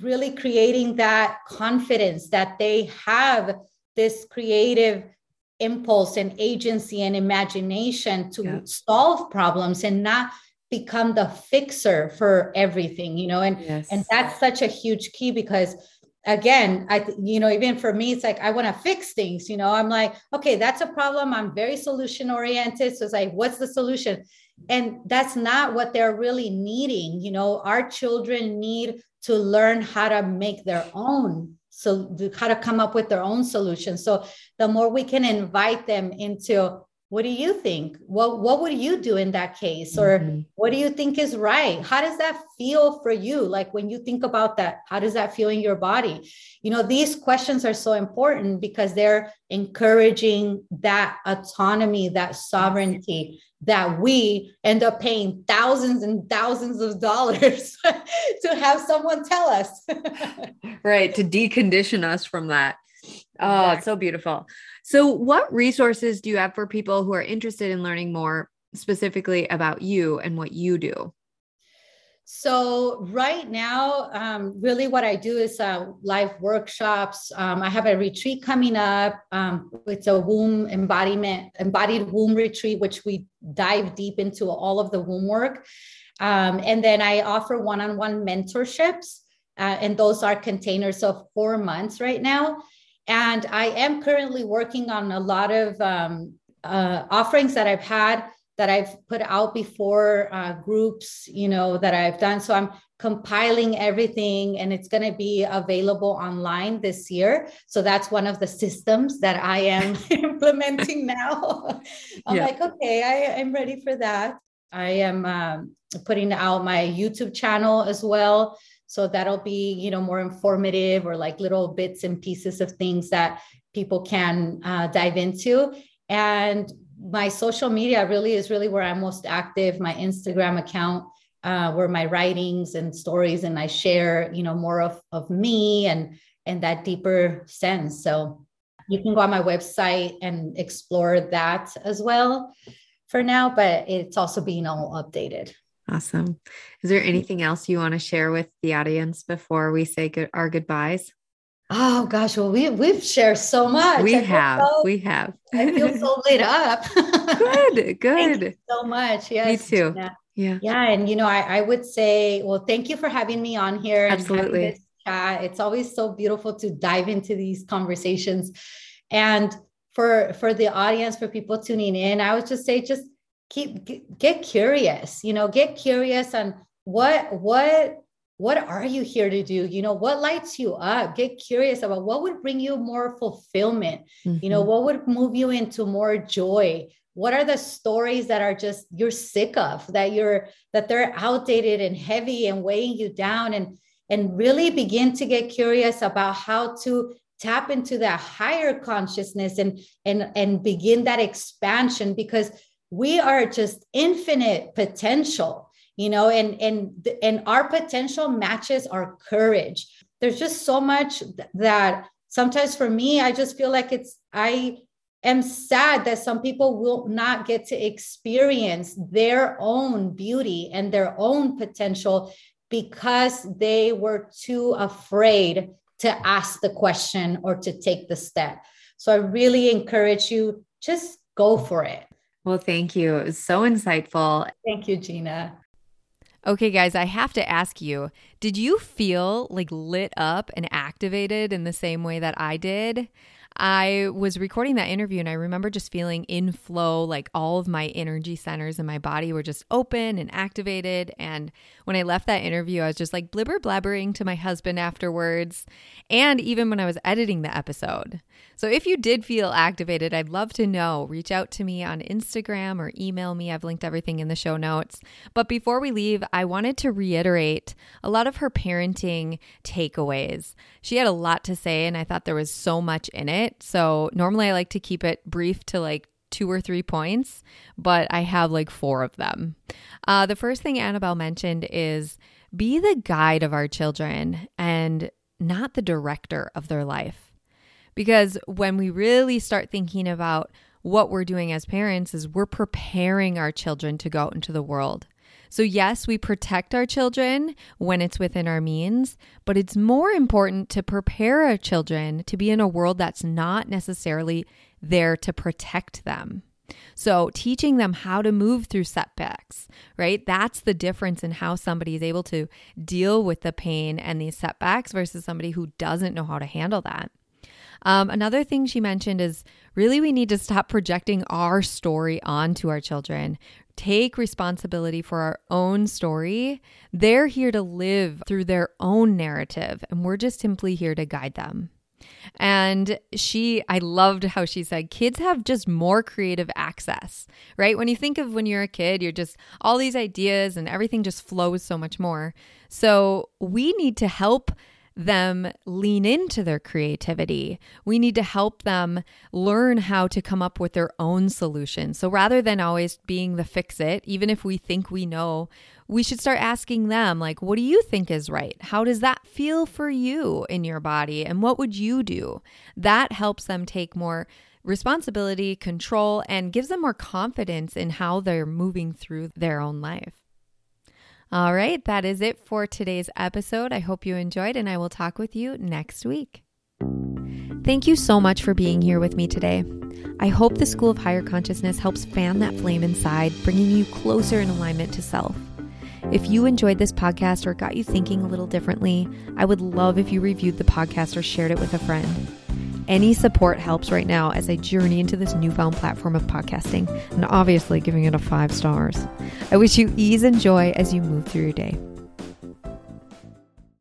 really creating that confidence that they have this creative impulse and agency and imagination to yeah. solve problems and not become the fixer for everything you know? And yes. and that's such a huge key because again i you know even for me it's like i want to fix things you know? I'm like okay that's a problem. I'm very solution oriented so it's like what's the solution and that's not what they're really needing you know? Our children need to learn how to make their own so how to come up with their own solutions so the more we can invite them into what do you think? What what would you do in that case? Or mm-hmm. what do you think is right? How does that feel for you? Like when you think about that how does that feel in your body? You know these questions are so important because they're encouraging that autonomy that sovereignty that we end up paying thousands and thousands of dollars *laughs* to have someone tell us. *laughs* Right to decondition us from that. Oh exactly. it's so beautiful so, what resources do you have for people who are interested in learning more specifically about you and what you do? So right now, um, really what I do is uh, live workshops. Um, I have a retreat coming up. Um, it's a womb embodiment, embodied womb retreat, which we dive deep into all of the womb work. Um, and then I offer one-on-one mentorships, uh, and those are containers of four months right now. And I am currently working on a lot of um, uh, offerings that I've had that I've put out before uh, groups, you know, that I've done. So I'm compiling everything and it's going to be available online this year. So that's one of the systems that I am *laughs* implementing now. *laughs* I'm yeah. like, okay, I, am ready for that. I am um, putting out my YouTube channel as well. So that'll be, you know, more informative or like little bits and pieces of things that people can uh, dive into. And my social media really is really where I'm most active. My Instagram account, uh, where my writings and stories, and I share, you know, more of of me and and that deeper sense. So you can go on my website and explore that as well for now, but it's also being all updated. Awesome. Is there anything else you want to share with the audience before we say good, our goodbyes? Oh gosh, well we we've shared so much. We I have, so, we have. I feel so *laughs* lit up. good, *laughs* good. so much. Yes. Me too. Yeah. yeah. Yeah. And you know, I, I would say, well, thank you for having me on here. Absolutely. chat. It's always so beautiful to dive into these conversations. And for for the audience, for people tuning in, I would just say just keep get curious you know get curious on what what what are you here to do you know what lights you up get curious about what would bring you more fulfillment mm-hmm. you know mm-hmm. what would move you into more joy what are the stories that are just you're sick of that you're that they're outdated and heavy and weighing you down and and really begin to get curious about how to tap into that higher consciousness and and and begin that expansion because we are just infinite potential you know and and and our potential matches our courage. There's just so much that sometimes for me i just feel like it's i am sad that some people will not get to experience their own beauty and their own potential because they were too afraid to ask the question or to take the step. So i really encourage you just go for it well, thank you. It was so insightful. Thank you, Gina. Okay, guys, I have to ask you did you feel like lit up and activated in the same way that I did? I was recording that interview and I remember just feeling in flow, like all of my energy centers in my body were just open and activated. And when I left that interview, I was just like blibber blabbering to my husband afterwards, and even when I was editing the episode. So if you did feel activated, I'd love to know. Reach out to me on Instagram or email me. I've linked everything in the show notes. But before we leave, I wanted to reiterate a lot of her parenting takeaways. She had a lot to say, and I thought there was so much in it. So normally I like to keep it brief to like two or three points, but I have like four of them. Uh, the first thing Anabel mentioned is be the guide of our children and not the director of their life. Because when we really start thinking about what we're doing as parents is we're preparing our children to go out into the world. So, yes, we protect our children when it's within our means, but it's more important to prepare our children to be in a world that's not necessarily there to protect them. So, teaching them how to move through setbacks, right? That's the difference in how somebody is able to deal with the pain and these setbacks versus somebody who doesn't know how to handle that. Um, another thing she mentioned is really we need to stop projecting our story onto our children. Take responsibility for our own story. They're here to live through their own narrative, and we're just simply here to guide them. And she, I loved how she said, kids have just more creative access, right? When you think of when you're a kid, you're just all these ideas and everything just flows so much more. So we need to help them lean into their creativity. We need to help them learn how to come up with their own solutions. So rather than always being the fix it, even if we think we know, we should start asking them, like, what do you think is right? How does that feel for you in your body? And what would you do? That helps them take more responsibility, control, and gives them more confidence in how they're moving through their own life. All right, that is it for today's episode. I hope you enjoyed, and I will talk with you next week. Thank you so much for being here with me today. I hope the School of Higher Consciousness helps fan that flame inside, bringing you closer in alignment to self. If you enjoyed this podcast or got you thinking a little differently, I would love if you reviewed the podcast or shared it with a friend. Any support helps right now as I journey into this newfound platform of podcasting and obviously giving it a five stars. I wish you ease and joy as you move through your day.